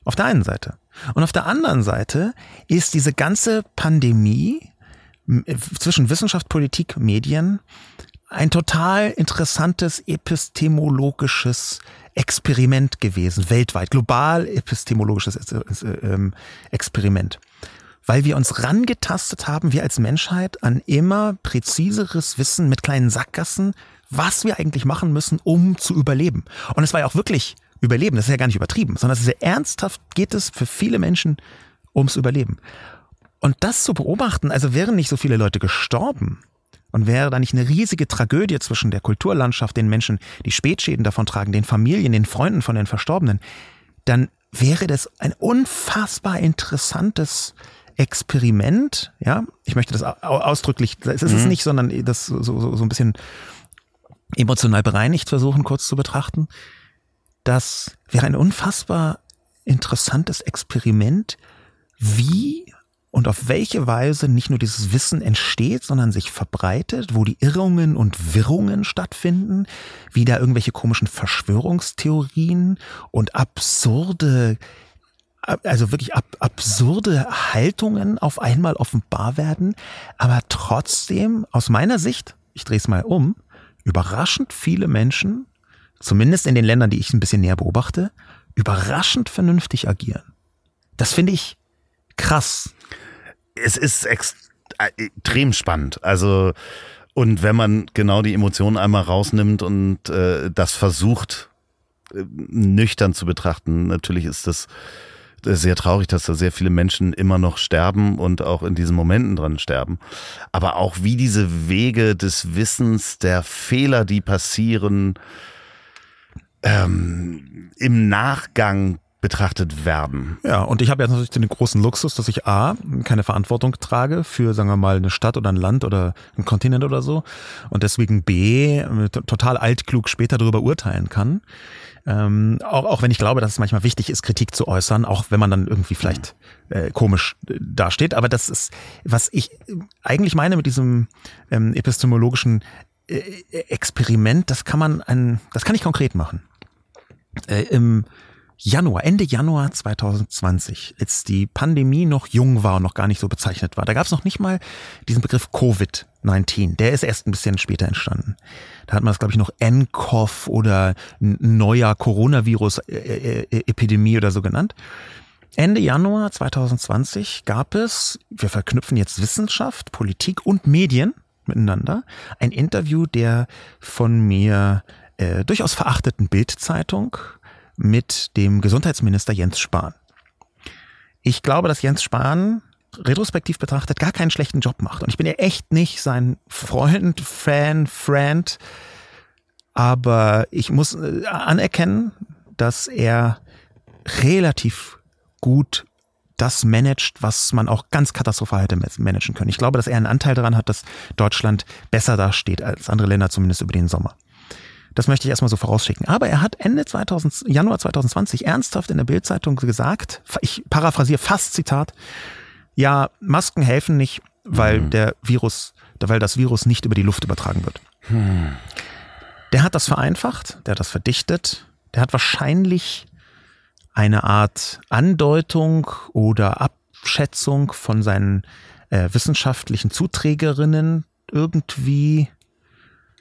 Auf der einen Seite. Und auf der anderen Seite ist diese ganze Pandemie zwischen Wissenschaft, Politik, Medien ein total interessantes epistemologisches Experiment gewesen, weltweit, global epistemologisches äh, ähm, Experiment. Weil wir uns rangetastet haben, wir als Menschheit, an immer präziseres Wissen mit kleinen Sackgassen, was wir eigentlich machen müssen, um zu überleben. Und es war ja auch wirklich Überleben, das ist ja gar nicht übertrieben, sondern es ist ja ernsthaft, geht es für viele Menschen ums Überleben. Und das zu beobachten, also wären nicht so viele Leute gestorben, und wäre da nicht eine riesige Tragödie zwischen der Kulturlandschaft, den Menschen, die Spätschäden davon tragen, den Familien, den Freunden von den Verstorbenen, dann wäre das ein unfassbar interessantes Experiment, ja, ich möchte das ausdrücklich, das ist mhm. es nicht, sondern das so, so, so ein bisschen emotional bereinigt versuchen, kurz zu betrachten. Das wäre ein unfassbar interessantes Experiment, wie und auf welche Weise nicht nur dieses Wissen entsteht, sondern sich verbreitet, wo die Irrungen und Wirrungen stattfinden, wie da irgendwelche komischen Verschwörungstheorien und absurde also wirklich ab, absurde Haltungen auf einmal offenbar werden, aber trotzdem aus meiner Sicht, ich drehe es mal um, überraschend viele Menschen, zumindest in den Ländern, die ich ein bisschen näher beobachte, überraschend vernünftig agieren. Das finde ich krass es ist extrem spannend. Also, und wenn man genau die Emotionen einmal rausnimmt und äh, das versucht, äh, nüchtern zu betrachten, natürlich ist das sehr traurig, dass da sehr viele Menschen immer noch sterben und auch in diesen Momenten dran sterben. Aber auch wie diese Wege des Wissens, der Fehler, die passieren, ähm, im Nachgang betrachtet werden. Ja, und ich habe jetzt natürlich den großen Luxus, dass ich A, keine Verantwortung trage für, sagen wir mal, eine Stadt oder ein Land oder ein Kontinent oder so. Und deswegen B, total altklug später darüber urteilen kann. Ähm, auch, auch wenn ich glaube, dass es manchmal wichtig ist, Kritik zu äußern, auch wenn man dann irgendwie vielleicht äh, komisch äh, dasteht. Aber das ist, was ich eigentlich meine mit diesem ähm, epistemologischen äh, Experiment, das kann man ein, das kann ich konkret machen. Äh, Im Januar, Ende Januar 2020, als die Pandemie noch jung war und noch gar nicht so bezeichnet war, da gab es noch nicht mal diesen Begriff Covid-19. Der ist erst ein bisschen später entstanden. Da hat man das, glaube ich, noch NCOV oder neuer Coronavirus-Epidemie oder so genannt. Ende Januar 2020 gab es, wir verknüpfen jetzt Wissenschaft, Politik und Medien miteinander, ein Interview der von mir äh, durchaus verachteten Bildzeitung mit dem Gesundheitsminister Jens Spahn. Ich glaube, dass Jens Spahn retrospektiv betrachtet gar keinen schlechten Job macht. Und ich bin ja echt nicht sein Freund, Fan, Friend. Aber ich muss äh, anerkennen, dass er relativ gut das managt, was man auch ganz katastrophal hätte managen können. Ich glaube, dass er einen Anteil daran hat, dass Deutschland besser dasteht als andere Länder, zumindest über den Sommer. Das möchte ich erstmal so vorausschicken. Aber er hat Ende 2000, Januar 2020 ernsthaft in der Bildzeitung gesagt, ich paraphrasiere fast Zitat, ja, Masken helfen nicht, weil hm. der Virus, weil das Virus nicht über die Luft übertragen wird. Hm. Der hat das vereinfacht, der hat das verdichtet, der hat wahrscheinlich eine Art Andeutung oder Abschätzung von seinen äh, wissenschaftlichen Zuträgerinnen irgendwie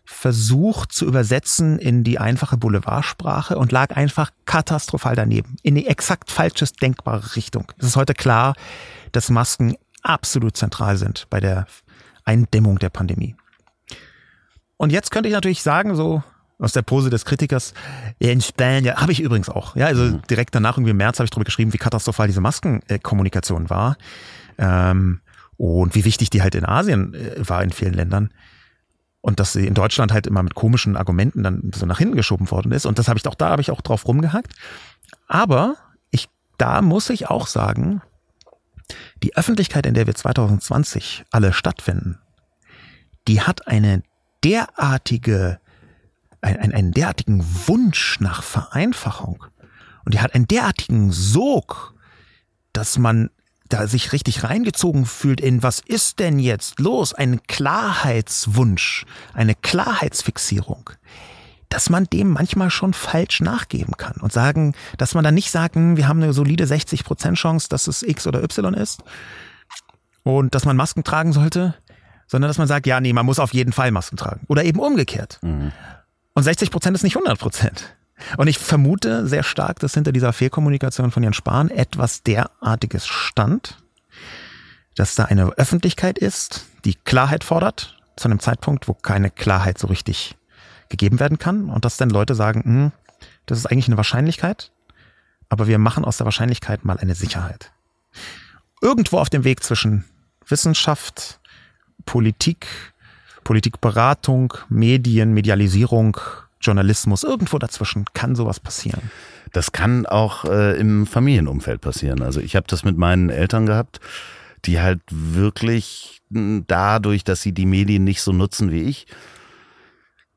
versucht zu übersetzen in die einfache Boulevardsprache und lag einfach katastrophal daneben. In die exakt falsches denkbare Richtung. Es ist heute klar, dass Masken absolut zentral sind bei der Eindämmung der Pandemie. Und jetzt könnte ich natürlich sagen, so aus der Pose des Kritikers, in Spanien, ja, habe ich übrigens auch. Ja, also mhm. direkt danach, irgendwie im März, habe ich darüber geschrieben, wie katastrophal diese Maskenkommunikation war. Ähm, und wie wichtig die halt in Asien äh, war in vielen Ländern und dass sie in Deutschland halt immer mit komischen Argumenten dann so nach hinten geschoben worden ist. Und das habe ich auch da habe ich auch drauf rumgehackt. Aber ich, da muss ich auch sagen, die Öffentlichkeit, in der wir 2020 alle stattfinden, die hat eine derartige, einen, einen derartigen Wunsch nach Vereinfachung und die hat einen derartigen Sog, dass man da sich richtig reingezogen fühlt in was ist denn jetzt los? Ein Klarheitswunsch, eine Klarheitsfixierung, dass man dem manchmal schon falsch nachgeben kann und sagen, dass man dann nicht sagen, hm, wir haben eine solide 60% Chance, dass es X oder Y ist und dass man Masken tragen sollte, sondern dass man sagt, ja, nee, man muss auf jeden Fall Masken tragen oder eben umgekehrt. Mhm. Und 60% ist nicht 100 und ich vermute sehr stark, dass hinter dieser Fehlkommunikation von Jens Spahn etwas derartiges stand, dass da eine Öffentlichkeit ist, die Klarheit fordert, zu einem Zeitpunkt, wo keine Klarheit so richtig gegeben werden kann und dass dann Leute sagen, hm, das ist eigentlich eine Wahrscheinlichkeit, aber wir machen aus der Wahrscheinlichkeit mal eine Sicherheit. Irgendwo auf dem Weg zwischen Wissenschaft, Politik, Politikberatung, Medien, Medialisierung, Journalismus, irgendwo dazwischen kann sowas passieren. Das kann auch äh, im Familienumfeld passieren. Also ich habe das mit meinen Eltern gehabt, die halt wirklich dadurch, dass sie die Medien nicht so nutzen wie ich,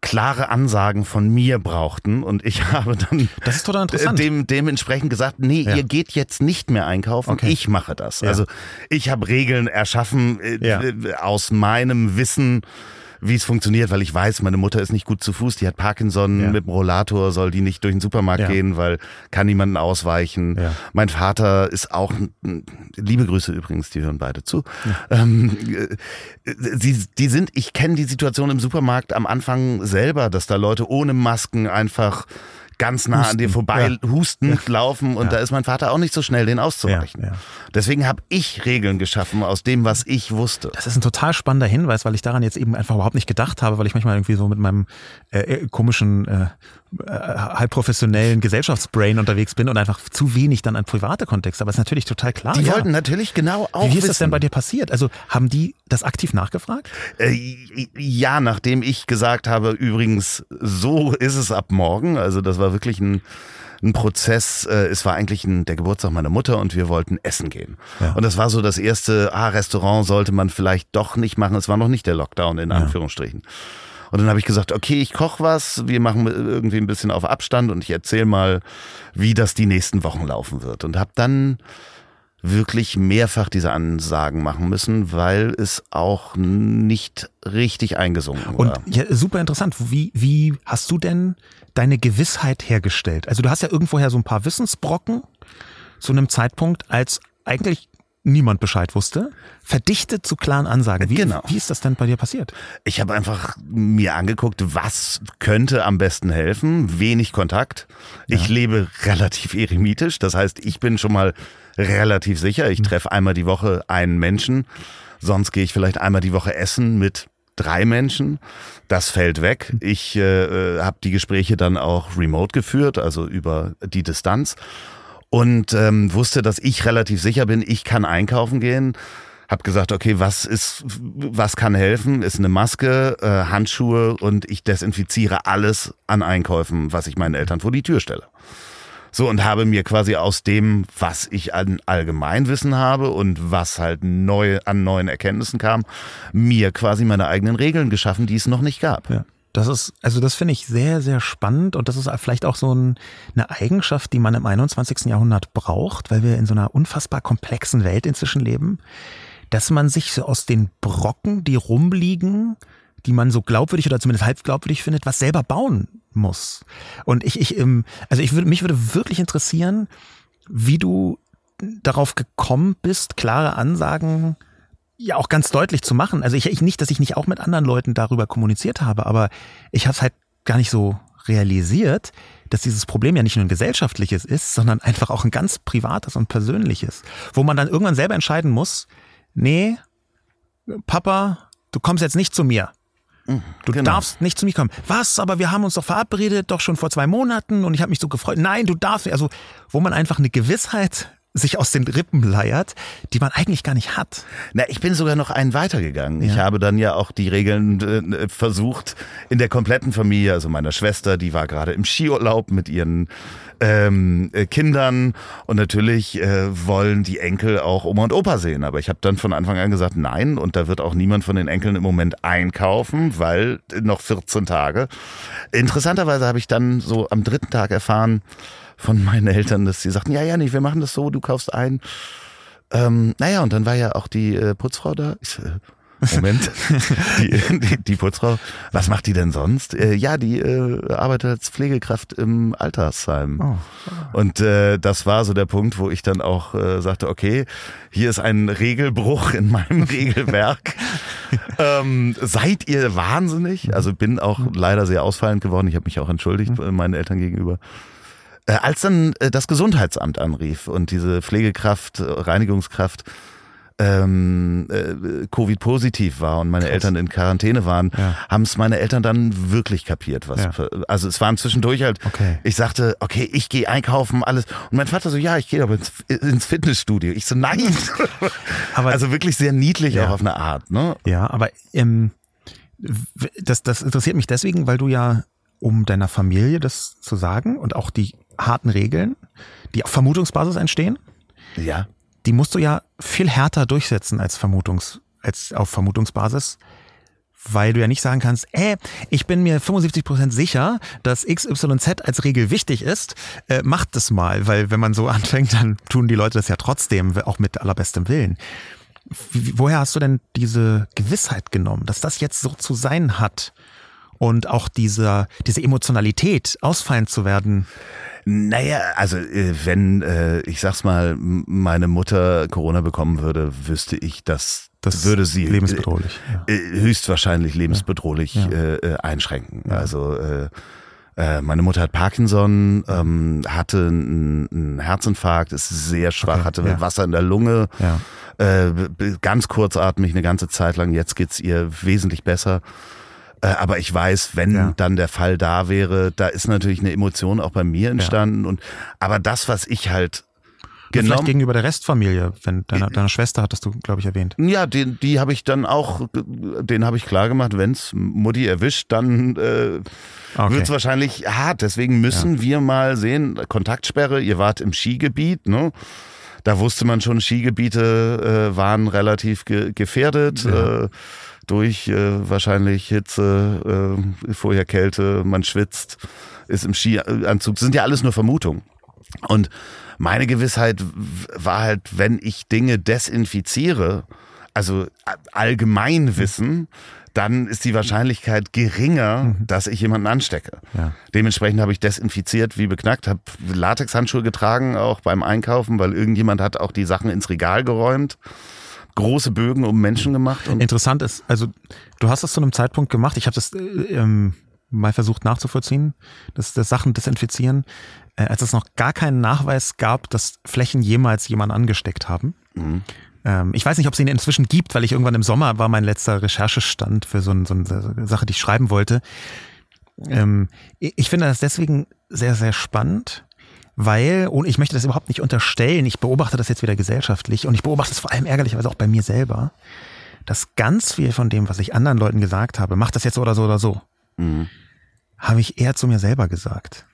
klare Ansagen von mir brauchten und ich habe dann das ist total interessant. Dem, dementsprechend gesagt, nee, ja. ihr geht jetzt nicht mehr einkaufen, okay. ich mache das. Ja. Also ich habe Regeln erschaffen äh, ja. aus meinem Wissen wie es funktioniert, weil ich weiß, meine Mutter ist nicht gut zu Fuß, die hat Parkinson ja. mit dem Rollator, soll die nicht durch den Supermarkt ja. gehen, weil kann niemanden ausweichen. Ja. Mein Vater ist auch, liebe Grüße übrigens, die hören beide zu. Ähm, äh, sie, die sind, ich kenne die Situation im Supermarkt am Anfang selber, dass da Leute ohne Masken einfach ganz nah husten. an dir vorbei ja. hustend ja. laufen und ja. da ist mein Vater auch nicht so schnell, den auszuweichen. Deswegen habe ich Regeln geschaffen aus dem, was ich wusste. Das ist ein total spannender Hinweis, weil ich daran jetzt eben einfach überhaupt nicht gedacht habe, weil ich manchmal irgendwie so mit meinem äh, äh komischen äh, äh, halb professionellen Gesellschaftsbrain unterwegs bin und einfach zu wenig dann an private Kontexte. Aber es ist natürlich total klar. Die ja. wollten natürlich genau auch Wie ist wissen. das denn bei dir passiert? Also haben die das aktiv nachgefragt? Äh, ja, nachdem ich gesagt habe, übrigens, so ist es ab morgen. Also das war wirklich ein, ein Prozess. Äh, es war eigentlich ein, der Geburtstag meiner Mutter und wir wollten essen gehen. Ja. Und das war so das erste, ah, Restaurant sollte man vielleicht doch nicht machen. Es war noch nicht der Lockdown in Anführungsstrichen. Und dann habe ich gesagt, okay, ich koche was, wir machen irgendwie ein bisschen auf Abstand und ich erzähle mal, wie das die nächsten Wochen laufen wird. Und habe dann wirklich mehrfach diese Ansagen machen müssen, weil es auch nicht richtig eingesunken Und war. ja, super interessant. Wie, wie hast du denn deine Gewissheit hergestellt? Also du hast ja irgendwoher so ein paar Wissensbrocken zu einem Zeitpunkt, als eigentlich niemand Bescheid wusste, verdichtet zu klaren Ansagen. Wie, Genau. wie ist das denn bei dir passiert? Ich habe einfach mir angeguckt, was könnte am besten helfen. Wenig Kontakt. Ich lebe relativ eremitisch. Das heißt, ich bin schon mal relativ sicher. Ich treffe einmal die Woche einen Menschen. Sonst gehe ich vielleicht einmal die Woche essen mit drei Menschen. Das fällt weg. Ich äh, habe die Gespräche dann auch remote geführt, also über die Distanz. Und ähm, wusste, dass ich relativ sicher bin, ich kann einkaufen gehen. Hab gesagt, okay, was ist, was kann helfen? Ist eine Maske, äh, Handschuhe und ich desinfiziere alles an Einkäufen, was ich meinen Eltern vor die Tür stelle. So und habe mir quasi aus dem, was ich an Allgemeinwissen habe und was halt neu an neuen Erkenntnissen kam, mir quasi meine eigenen Regeln geschaffen, die es noch nicht gab. Ja. Das ist, also das finde ich sehr, sehr spannend und das ist vielleicht auch so ein, eine Eigenschaft, die man im 21. Jahrhundert braucht, weil wir in so einer unfassbar komplexen Welt inzwischen leben, dass man sich so aus den Brocken, die rumliegen, die man so glaubwürdig oder zumindest halb glaubwürdig findet, was selber bauen muss. Und ich, ich, ähm, also ich würde, mich würde wirklich interessieren, wie du darauf gekommen bist, klare Ansagen ja auch ganz deutlich zu machen. Also ich, ich nicht, dass ich nicht auch mit anderen Leuten darüber kommuniziert habe, aber ich habe es halt gar nicht so realisiert, dass dieses Problem ja nicht nur ein gesellschaftliches ist, sondern einfach auch ein ganz privates und persönliches, wo man dann irgendwann selber entscheiden muss, nee, Papa, du kommst jetzt nicht zu mir. Du Genau. darfst nicht zu mir kommen. Was? Aber wir haben uns doch verabredet, doch schon vor zwei Monaten und ich habe mich so gefreut. Nein, du darfst nicht. Also, wo man einfach eine Gewissheit sich aus den Rippen leiert, die man eigentlich gar nicht hat. Na, ich bin sogar noch einen weitergegangen. Ich Ja. habe dann ja auch die Regeln äh, versucht in der kompletten Familie, also meiner Schwester, die war gerade im Skiurlaub mit ihren ähm, äh, Kindern und natürlich äh, wollen die Enkel auch Oma und Opa sehen. Aber ich habe dann von Anfang an gesagt, nein, und da wird auch niemand von den Enkeln im Moment einkaufen, weil noch 14 Tage. Interessanterweise habe ich dann so am dritten Tag erfahren von meinen Eltern, dass sie sagten, ja, ja, nicht, wir machen das so, du kaufst ein. Ähm, naja, und dann war ja auch die äh, Putzfrau da. Ich, äh, Moment, die, die, die Putzfrau, was macht die denn sonst? Äh, ja, die äh, arbeitet als Pflegekraft im Altersheim. Oh. Und äh, das war so der Punkt, wo ich dann auch äh, sagte, okay, hier ist ein Regelbruch in meinem Regelwerk. ähm, seid ihr wahnsinnig? Also bin auch leider sehr ausfallend geworden. Ich habe mich auch entschuldigt äh, meinen Eltern gegenüber. Äh, als dann äh, das Gesundheitsamt anrief und diese Pflegekraft, äh, Reinigungskraft ähm, äh, Covid-positiv war und meine Eltern in Quarantäne waren, Ja. haben es meine Eltern dann wirklich kapiert. Was, Ja. Also es waren zwischendurch halt, Okay. ich sagte, okay, ich gehe einkaufen, alles. Und mein Vater so, ja, ich gehe aber ins, ins Fitnessstudio. Ich so, nein. Aber also wirklich sehr niedlich Ja. auch auf eine Art. Ne? Ja, aber ähm, das, das interessiert mich deswegen, weil du ja, um deiner Familie das zu sagen und auch die harten Regeln, die auf Vermutungsbasis entstehen, Ja. die musst du ja viel härter durchsetzen als Vermutungs, als auf Vermutungsbasis. Weil du ja nicht sagen kannst, äh, ich bin mir 75% sicher, dass XYZ als Regel wichtig ist, äh, macht das mal. Weil wenn man so anfängt, dann tun die Leute das ja trotzdem, auch mit allerbestem Willen. Woher hast du denn diese Gewissheit genommen, dass das jetzt so zu sein hat? Und auch diese, diese Emotionalität, ausfallen zu werden. Naja, also äh, wenn, äh, ich sag's mal, meine Mutter Corona bekommen würde, wüsste ich, dass Das würde sie lebensbedrohlich, äh, äh, höchstwahrscheinlich lebensbedrohlich Ja. Äh, äh, einschränken. Also äh, äh, meine Mutter hat Parkinson, ähm, hatte einen, Herzinfarkt, ist sehr schwach, Okay, hatte ja. Wasser in der Lunge, Ja. äh, ganz kurzatmig eine ganze Zeit lang. Jetzt geht's ihr wesentlich besser. Äh, aber ich weiß, wenn Ja. dann der Fall da wäre, da ist natürlich eine Emotion auch bei mir entstanden. Und aber das, was ich halt Vielleicht genommen gegenüber der Restfamilie, wenn deine, deine Schwester hattest du, glaube ich, erwähnt. Ja, den, die habe ich dann auch, den habe ich klar gemacht, wenn's Mutti erwischt, dann äh, Okay. wird's wahrscheinlich hart. Deswegen müssen wir mal sehen, Kontaktsperre, ihr wart im Skigebiet, ne? Da wusste man schon, Skigebiete äh, waren relativ ge gefährdet. Ja. Äh, durch äh, wahrscheinlich Hitze, äh, vorher Kälte, man schwitzt, ist im Skianzug. Das sind ja alles nur Vermutungen. Und meine Gewissheit war halt, wenn ich Dinge desinfiziere, also allgemein Wissen, dann ist die Wahrscheinlichkeit geringer, dass ich jemanden anstecke. Ja. Dementsprechend habe ich desinfiziert wie beknackt, habe Latexhandschuhe getragen, auch beim Einkaufen, weil irgendjemand hat auch die Sachen ins Regal geräumt, große Bögen um Menschen gemacht und Interessant ist, also du hast das zu einem Zeitpunkt gemacht, ich habe das äh, ähm, mal versucht nachzuvollziehen, das, das Sachen desinfizieren, äh, als es noch gar keinen Nachweis gab, dass Flächen jemals jemanden angesteckt haben. Ähm, ich weiß nicht, ob es ihn inzwischen gibt, weil ich irgendwann im Sommer war mein letzter Recherchestand für so, ein, so eine Sache, die ich schreiben wollte. Ähm, ich finde das deswegen sehr, sehr spannend, weil, und ich möchte das überhaupt nicht unterstellen, ich beobachte das jetzt wieder gesellschaftlich und ich beobachte es vor allem ärgerlicherweise auch bei mir selber, dass ganz viel von dem, was ich anderen Leuten gesagt habe, mach das jetzt so oder so oder so, habe ich eher zu mir selber gesagt.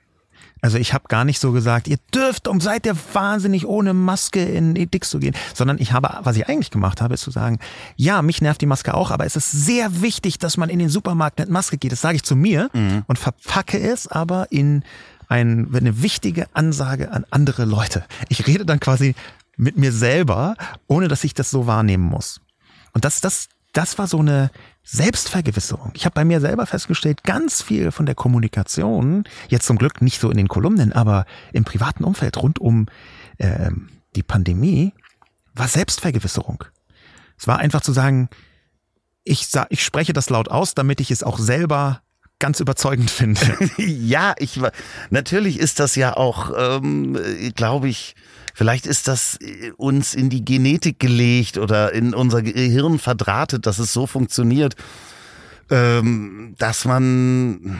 Also ich habe gar nicht so gesagt, ihr dürft und seid ihr wahnsinnig ohne Maske in Edix zu gehen, sondern ich habe, was ich eigentlich gemacht habe, ist zu sagen, ja, mich nervt die Maske auch, aber es ist sehr wichtig, dass man in den Supermarkt mit Maske geht. Das sage ich zu mir und verpacke es aber in ein, eine wichtige Ansage an andere Leute. Ich rede dann quasi mit mir selber, ohne dass ich das so wahrnehmen muss. Und das, das, das war so eine Selbstvergewisserung. Ich habe bei mir selber festgestellt, ganz viel von der Kommunikation, jetzt zum Glück nicht so in den Kolumnen, aber im privaten Umfeld rund um ähm, die Pandemie, war Selbstvergewisserung. Es war einfach zu sagen, ich, ich spreche das laut aus, damit ich es auch selber ganz überzeugend finde. Ja, ich natürlich ist das ja auch, ähm, glaube ich, vielleicht ist das äh, uns in die Genetik gelegt oder in unser Gehirn verdrahtet, dass es so funktioniert, ähm, dass man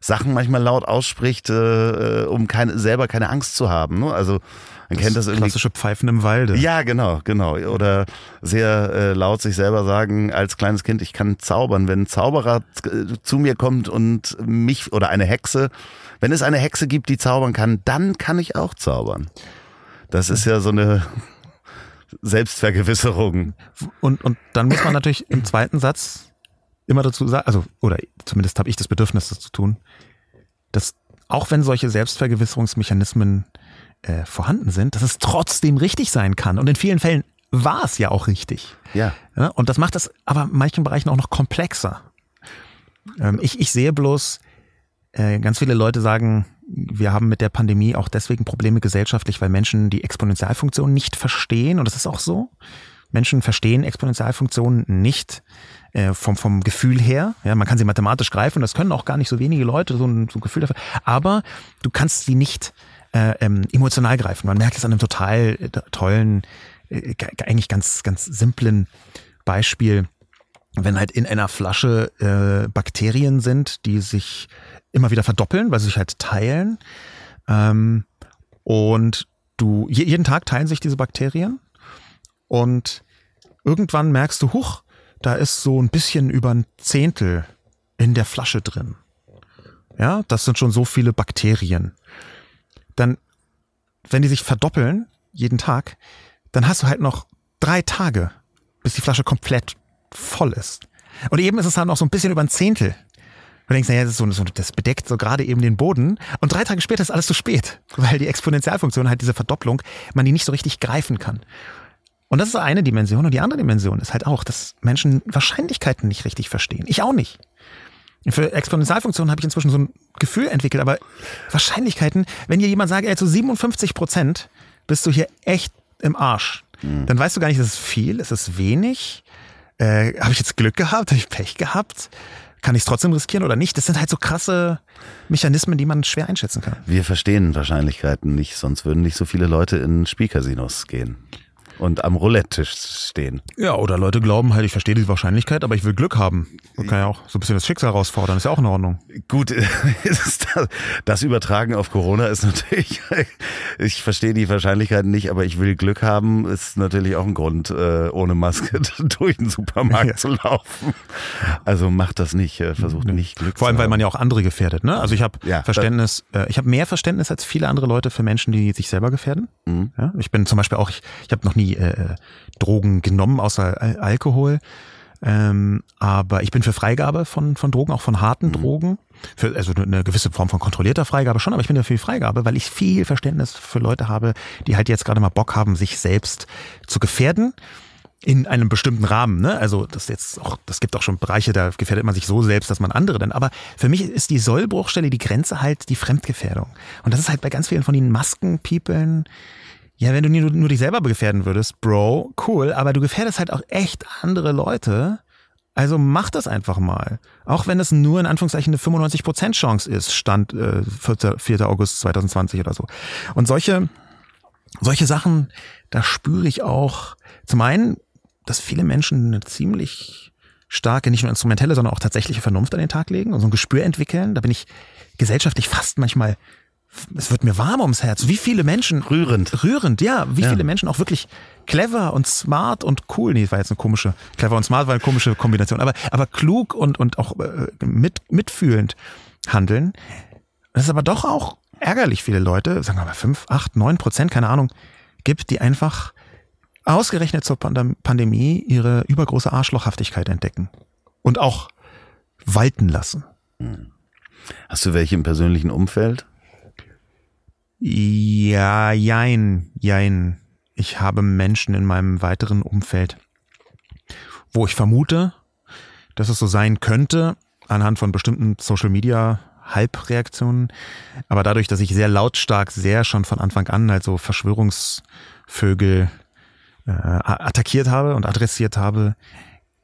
Sachen manchmal laut ausspricht, äh, um keine, selber keine Angst zu haben. Ne? Also man kennt das irgendwie. Klassische Pfeifen im Walde. Ja, genau, genau. Oder sehr äh, laut sich selber sagen, als kleines Kind, ich kann zaubern. Wenn ein Zauberer äh, zu mir kommt und mich oder eine Hexe, wenn es eine Hexe gibt, die zaubern kann, dann kann ich auch zaubern. Das ist ja so eine Selbstvergewisserung. Und, und dann muss man natürlich im zweiten Satz immer dazu sagen, also, oder zumindest habe ich das Bedürfnis, das zu tun, dass auch wenn solche Selbstvergewisserungsmechanismen äh, vorhanden sind, dass es trotzdem richtig sein kann. Und in vielen Fällen war es ja auch richtig. Ja. Ja, und das macht es aber in manchen Bereichen auch noch komplexer. Ähm, ich, ich sehe bloß, äh, ganz viele Leute sagen, wir haben mit der Pandemie auch deswegen Probleme gesellschaftlich, weil Menschen die Exponentialfunktion nicht verstehen. Und das ist auch so. Menschen verstehen Exponentialfunktionen nicht äh, vom, vom Gefühl her. Ja, man kann sie mathematisch greifen, das können auch gar nicht so wenige Leute, so ein, so ein Gefühl dafür. Aber du kannst sie nicht äh, ähm, emotional greifen. Man merkt es an einem total äh, tollen, äh, eigentlich ganz, ganz simplen Beispiel wenn halt in einer Flasche äh, Bakterien sind, die sich immer wieder verdoppeln, weil sie sich halt teilen. Ähm, und du, je, jeden Tag teilen sich diese Bakterien. Und irgendwann merkst du, huch, da ist so ein bisschen über ein Zehntel in der Flasche drin. Ja, das sind schon so viele Bakterien. Dann, wenn die sich verdoppeln, jeden Tag, dann hast du halt noch drei Tage, bis die Flasche komplett voll ist. Und eben ist es dann noch so ein bisschen über ein Zehntel. Du denkst, naja, das, so, das bedeckt so gerade eben den Boden. Und drei Tage später ist alles zu spät, weil die Exponentialfunktion halt diese Verdopplung, man die nicht so richtig greifen kann. Und das ist eine Dimension. Und die andere Dimension ist halt auch, dass Menschen Wahrscheinlichkeiten nicht richtig verstehen. Ich auch nicht. Für Exponentialfunktionen habe ich inzwischen so ein Gefühl entwickelt, aber Wahrscheinlichkeiten, wenn dir jemand sagt, ey, zu 57 Prozent bist du hier echt im Arsch, dann weißt du gar nicht, ist es viel, ist es wenig, äh, habe ich jetzt Glück gehabt, habe ich Pech gehabt, kann ich es trotzdem riskieren oder nicht? Das sind halt so krasse Mechanismen, die man schwer einschätzen kann. Wir verstehen Wahrscheinlichkeiten nicht, sonst würden nicht so viele Leute in Spielcasinos gehen. Und am Roulette-Tisch stehen. Ja, oder Leute glauben halt, ich verstehe die Wahrscheinlichkeit, aber ich will Glück haben. Man kann ja auch so ein bisschen das Schicksal herausfordern, ist ja auch in Ordnung. Gut, das Übertragen auf Corona ist natürlich, ich verstehe die Wahrscheinlichkeiten nicht, aber ich will Glück haben, ist natürlich auch ein Grund, äh, ohne Maske durch den Supermarkt ja. zu laufen. Also macht das nicht, äh, versucht nicht Glück Vor allem, weil man ja auch andere gefährdet. Ne? Also ich habe ja, Verständnis, äh, ich habe mehr Verständnis als viele andere Leute für Menschen, die sich selber gefährden. Mhm. Ich bin zum Beispiel auch, ich, ich habe noch nie äh, Drogen genommen, außer Al Alkohol. Ähm, aber ich bin für Freigabe von, von Drogen, auch von harten mhm. Drogen. Für, also eine gewisse Form von kontrollierter Freigabe schon, aber ich bin dafür Freigabe, weil ich viel Verständnis für Leute habe, die halt jetzt gerade mal Bock haben, sich selbst zu gefährden in einem bestimmten Rahmen, ne? Also das jetzt auch, das gibt auch schon Bereiche, da gefährdet man sich so selbst, dass man andere dann. Aber für mich ist die Sollbruchstelle, die Grenze halt die Fremdgefährdung. Und das ist halt bei ganz vielen von den Maskenpeoplen. Ja, wenn du nur, nur dich selber gefährden würdest, Bro, cool, aber du gefährdest halt auch echt andere Leute. Also mach das einfach mal. Auch wenn es nur in Anführungszeichen eine 95% Chance ist, stand äh, 4. 4. August 2020 oder so. Und solche, solche Sachen, da spüre ich auch zum einen dass viele Menschen eine ziemlich starke, nicht nur instrumentelle, sondern auch tatsächliche Vernunft an den Tag legen und so ein Gespür entwickeln. Da bin ich gesellschaftlich fast manchmal, es wird mir warm ums Herz. Wie viele Menschen. Rührend. Rührend, ja. Wie ja. viele Menschen auch wirklich clever und smart und cool. Nee, das war jetzt eine komische, clever und smart war eine komische Kombination, aber, aber klug und, und auch äh, mit, mitfühlend handeln. Das ist aber doch auch ärgerlich viele Leute, sagen wir mal fünf, acht, neun Prozent, keine Ahnung, gibt, die einfach ausgerechnet zur Pandemie ihre übergroße Arschlochhaftigkeit entdecken und auch walten lassen. Hm. Hast du welche im persönlichen Umfeld? Ja, jein, jein. Ich habe Menschen in meinem weiteren Umfeld, wo ich vermute, dass es so sein könnte, anhand von bestimmten Social Media Halbreaktionen. Aber dadurch, dass ich sehr lautstark, sehr schon von Anfang an halt Verschwörungsvögel äh, attackiert habe und adressiert habe,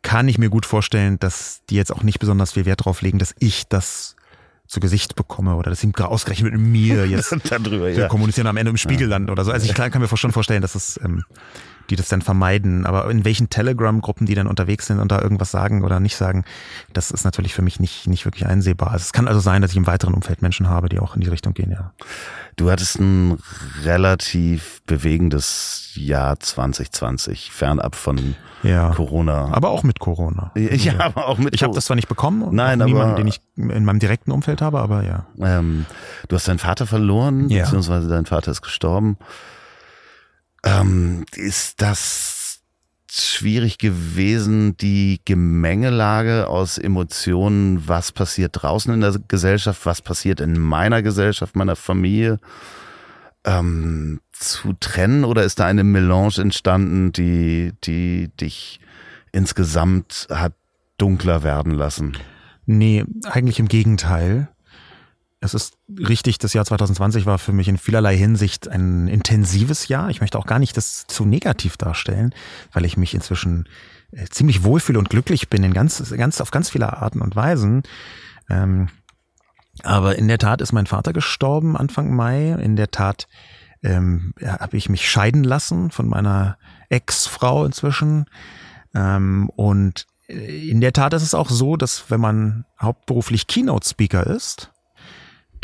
kann ich mir gut vorstellen, dass die jetzt auch nicht besonders viel Wert darauf legen, dass ich das zu Gesicht bekomme oder dass sie ausgerechnet mit mir jetzt drüber, ja. kommunizieren am Ende im Spiegelland ja. oder so. Also ich kann, kann mir schon vorstellen, dass es ähm, die das dann vermeiden. Aber in welchen Telegram-Gruppen die dann unterwegs sind und da irgendwas sagen oder nicht sagen, das ist natürlich für mich nicht, nicht wirklich einsehbar. Also es kann also sein, dass ich im weiteren Umfeld Menschen habe, die auch in die Richtung gehen, ja. Du hattest ein relativ bewegendes Jahr 2020, fernab von ja, Corona. Aber auch mit Corona. Ja, aber auch mit Ich habe das zwar nicht bekommen, Nein, aber, niemanden, den ich in meinem direkten Umfeld habe, aber ja. Ähm, du hast deinen Vater verloren, ja. beziehungsweise dein Vater ist gestorben. Ähm, ist das schwierig gewesen, die Gemengelage aus Emotionen, was passiert draußen in der Gesellschaft, was passiert in meiner Gesellschaft, meiner Familie, ähm, zu trennen? Oder ist da eine Melange entstanden, die, die dich insgesamt hat dunkler werden lassen? Nee, eigentlich im Gegenteil. Es ist richtig, das Jahr 2020 war für mich in vielerlei Hinsicht ein intensives Jahr. Ich möchte auch gar nicht das zu negativ darstellen, weil ich mich inzwischen äh, ziemlich wohlfühle und glücklich bin in ganz, ganz, auf ganz viele Arten und Weisen. Ähm, aber in der Tat ist mein Vater gestorben Anfang Mai. In der Tat ähm, habe ich mich scheiden lassen von meiner Ex-Frau inzwischen. Ähm, und äh, in der Tat ist es auch so, dass wenn man hauptberuflich Keynote-Speaker ist,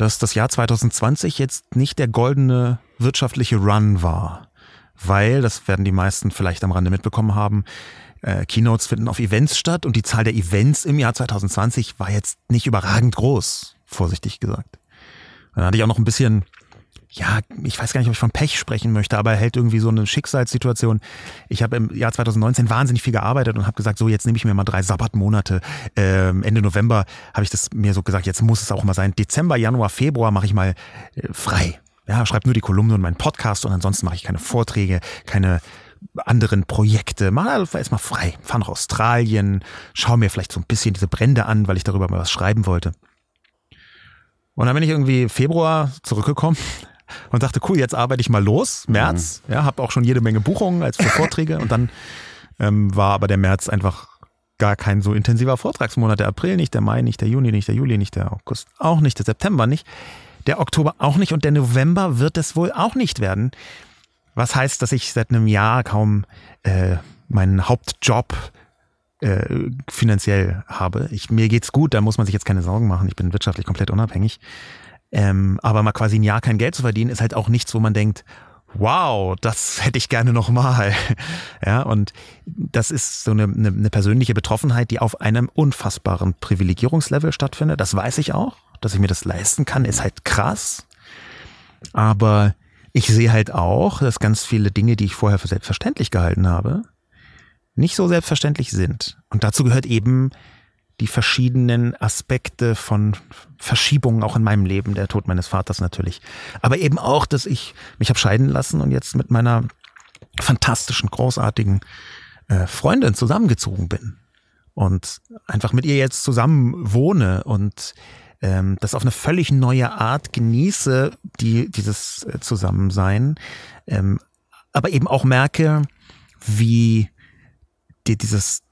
dass das Jahr 2020 jetzt nicht der goldene wirtschaftliche Run war. Weil, das werden die meisten vielleicht am Rande mitbekommen haben, äh, Keynotes finden auf Events statt und die Zahl der Events im Jahr 2020 war jetzt nicht überragend groß, vorsichtig gesagt. Dann hatte ich auch noch ein bisschen ja, ich weiß gar nicht, ob ich von Pech sprechen möchte, aber er hält irgendwie so eine Schicksalssituation. Ich habe im Jahr 2019 wahnsinnig viel gearbeitet und habe gesagt, so jetzt nehme ich mir mal drei Sabbatmonate. Ähm, Ende November habe ich das mir so gesagt, jetzt muss es auch mal sein. Dezember, Januar, Februar mache ich mal äh, frei. Ja, schreibe nur die Kolumne und meinen Podcast und ansonsten mache ich keine Vorträge, keine anderen Projekte. Einfach erstmal frei. Fahr nach Australien, schau mir vielleicht so ein bisschen diese Brände an, weil ich darüber mal was schreiben wollte. Und dann bin ich irgendwie Februar zurückgekommen und dachte, cool, jetzt arbeite ich mal los, März, mhm. ja, habe auch schon jede Menge Buchungen als für Vorträge und dann ähm, war aber der März einfach gar kein so intensiver Vortragsmonat. Der April nicht, der Mai nicht, der Juni nicht, der Juli nicht, der August auch nicht, der September nicht, der Oktober auch nicht und der November wird es wohl auch nicht werden. Was heißt, dass ich seit einem Jahr kaum äh, meinen Hauptjob äh, finanziell habe. Ich, mir geht's gut, da muss man sich jetzt keine Sorgen machen. Ich bin wirtschaftlich komplett unabhängig. Ähm, aber mal quasi ein Jahr kein Geld zu verdienen, ist halt auch nichts, wo man denkt, wow, das hätte ich gerne nochmal. Ja, und das ist so eine, eine, eine persönliche Betroffenheit, die auf einem unfassbaren Privilegierungslevel stattfindet. Das weiß ich auch, dass ich mir das leisten kann, ist halt krass. Aber ich sehe halt auch, dass ganz viele Dinge, die ich vorher für selbstverständlich gehalten habe, nicht so selbstverständlich sind. Und dazu gehört eben die verschiedenen Aspekte von Verschiebungen auch in meinem Leben, der Tod meines Vaters natürlich. Aber eben auch, dass ich mich habe scheiden lassen und jetzt mit meiner fantastischen, großartigen äh, Freundin zusammengezogen bin. Und einfach mit ihr jetzt zusammen wohne und ähm, das auf eine völlig neue Art genieße, die, dieses äh, Zusammensein. Ähm, aber eben auch merke, wie die, dieses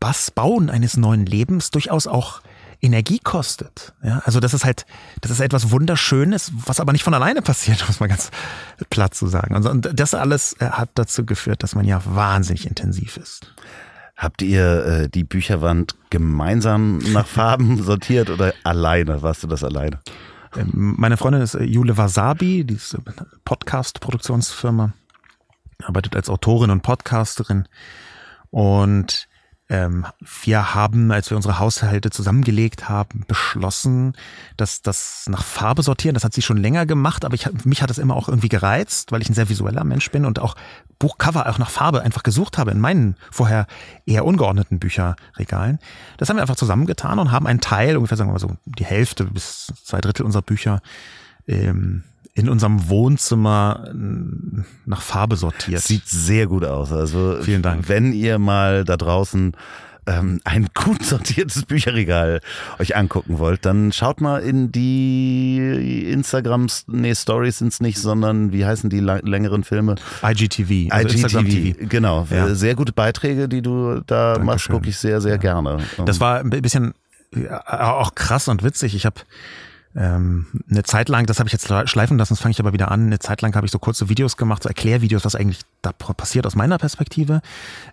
Bass Bauen eines neuen Lebens durchaus auch Energie kostet. Ja, also das ist halt, das ist etwas Wunderschönes, was aber nicht von alleine passiert, muss man ganz platt zu sagen. Und das alles äh, hat dazu geführt, dass man ja wahnsinnig intensiv ist. Habt ihr äh, die Bücherwand gemeinsam nach Farben sortiert oder alleine? Warst du das alleine? Ähm, meine Freundin ist äh, Jule Wasabi, die ist Podcast-Produktionsfirma, arbeitet als Autorin und Podcasterin. Und ähm, wir haben, als wir unsere Haushalte zusammengelegt haben, beschlossen, dass das nach Farbe sortieren, das hat sie schon länger gemacht, aber ich, mich hat das immer auch irgendwie gereizt, weil ich ein sehr visueller Mensch bin und auch Buchcover auch nach Farbe einfach gesucht habe in meinen vorher eher ungeordneten Bücherregalen. Das haben wir einfach zusammengetan und haben einen Teil, ungefähr sagen wir mal so die Hälfte bis zwei Drittel unserer Bücher ähm, in unserem Wohnzimmer äh, nach Farbe sortiert. Sieht sehr gut aus. Also vielen Dank. Wenn ihr mal da draußen ähm, ein gut sortiertes Bücherregal euch angucken wollt, dann schaut mal in die Instagrams, nee, Stories sind es nicht, sondern wie heißen die längeren Filme? IGTV. Also IGTV, genau. Ja. Sehr gute Beiträge, die du da Dankeschön. machst, gucke ich sehr, sehr ja. gerne. Das war ein bisschen äh, auch krass und witzig. Ich habe ähm, eine Zeit lang, das habe ich jetzt schleifen lassen, das fange ich aber wieder an, eine Zeit lang habe ich so kurze Videos gemacht, so Erklärvideos, was eigentlich da passiert aus meiner Perspektive.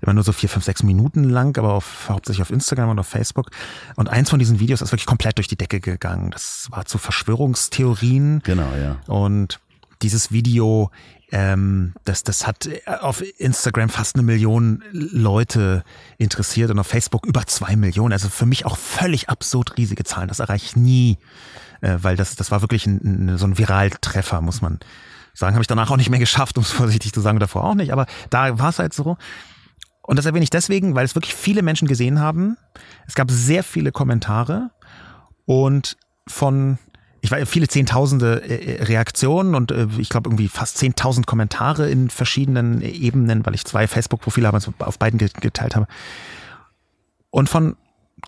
Immer nur so vier, fünf, sechs Minuten lang, aber auf, hauptsächlich auf Instagram und auf Facebook. Und eins von diesen Videos ist wirklich komplett durch die Decke gegangen. Das war zu Verschwörungstheorien. Genau, ja. Und dieses Video, ähm, das, das hat auf Instagram fast eine Million Leute interessiert und auf Facebook über zwei Millionen. Also für mich auch völlig absurd riesige Zahlen. Das erreiche ich nie äh, weil das, das war wirklich ein, ein, so ein Viraltreffer, muss man sagen. Habe ich danach auch nicht mehr geschafft, um es vorsichtig zu sagen, davor auch nicht, aber da war es halt so. Und das erwähne ich deswegen, weil es wirklich viele Menschen gesehen haben. Es gab sehr viele Kommentare und von, ich war viele Zehntausende äh, Reaktionen und äh, ich glaube irgendwie fast Zehntausend Kommentare in verschiedenen Ebenen, weil ich zwei Facebook-Profile habe, also auf beiden geteilt habe. Und von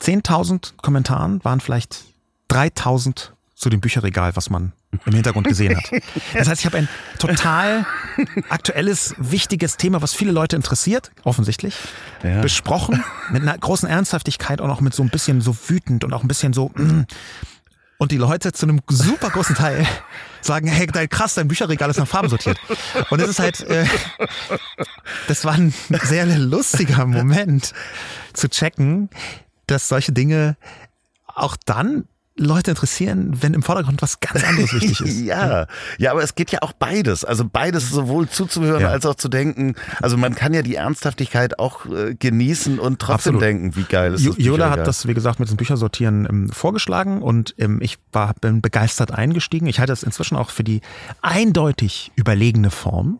10.000 Kommentaren waren vielleicht 3000 zu dem Bücherregal, was man im Hintergrund gesehen hat. Das heißt, ich habe ein total aktuelles, wichtiges Thema, was viele Leute interessiert, offensichtlich, ja. besprochen, mit einer großen Ernsthaftigkeit und auch mit so ein bisschen so wütend und auch ein bisschen so. Mm. Und die Leute zu einem super großen Teil sagen, hey, dein krass, dein Bücherregal ist nach Farben sortiert. Und es ist halt, äh, das war ein sehr lustiger Moment zu checken, dass solche Dinge auch dann Leute interessieren, wenn im Vordergrund was ganz anderes wichtig ist. ja, ja, aber es geht ja auch beides. Also beides sowohl zuzuhören ja. als auch zu denken. Also man kann ja die Ernsthaftigkeit auch äh, genießen und trotzdem Absolut. denken, wie geil ist das. Jola hat das, wie gesagt, mit dem Büchersortieren ähm, vorgeschlagen und ähm, ich war, bin begeistert eingestiegen. Ich halte es inzwischen auch für die eindeutig überlegene Form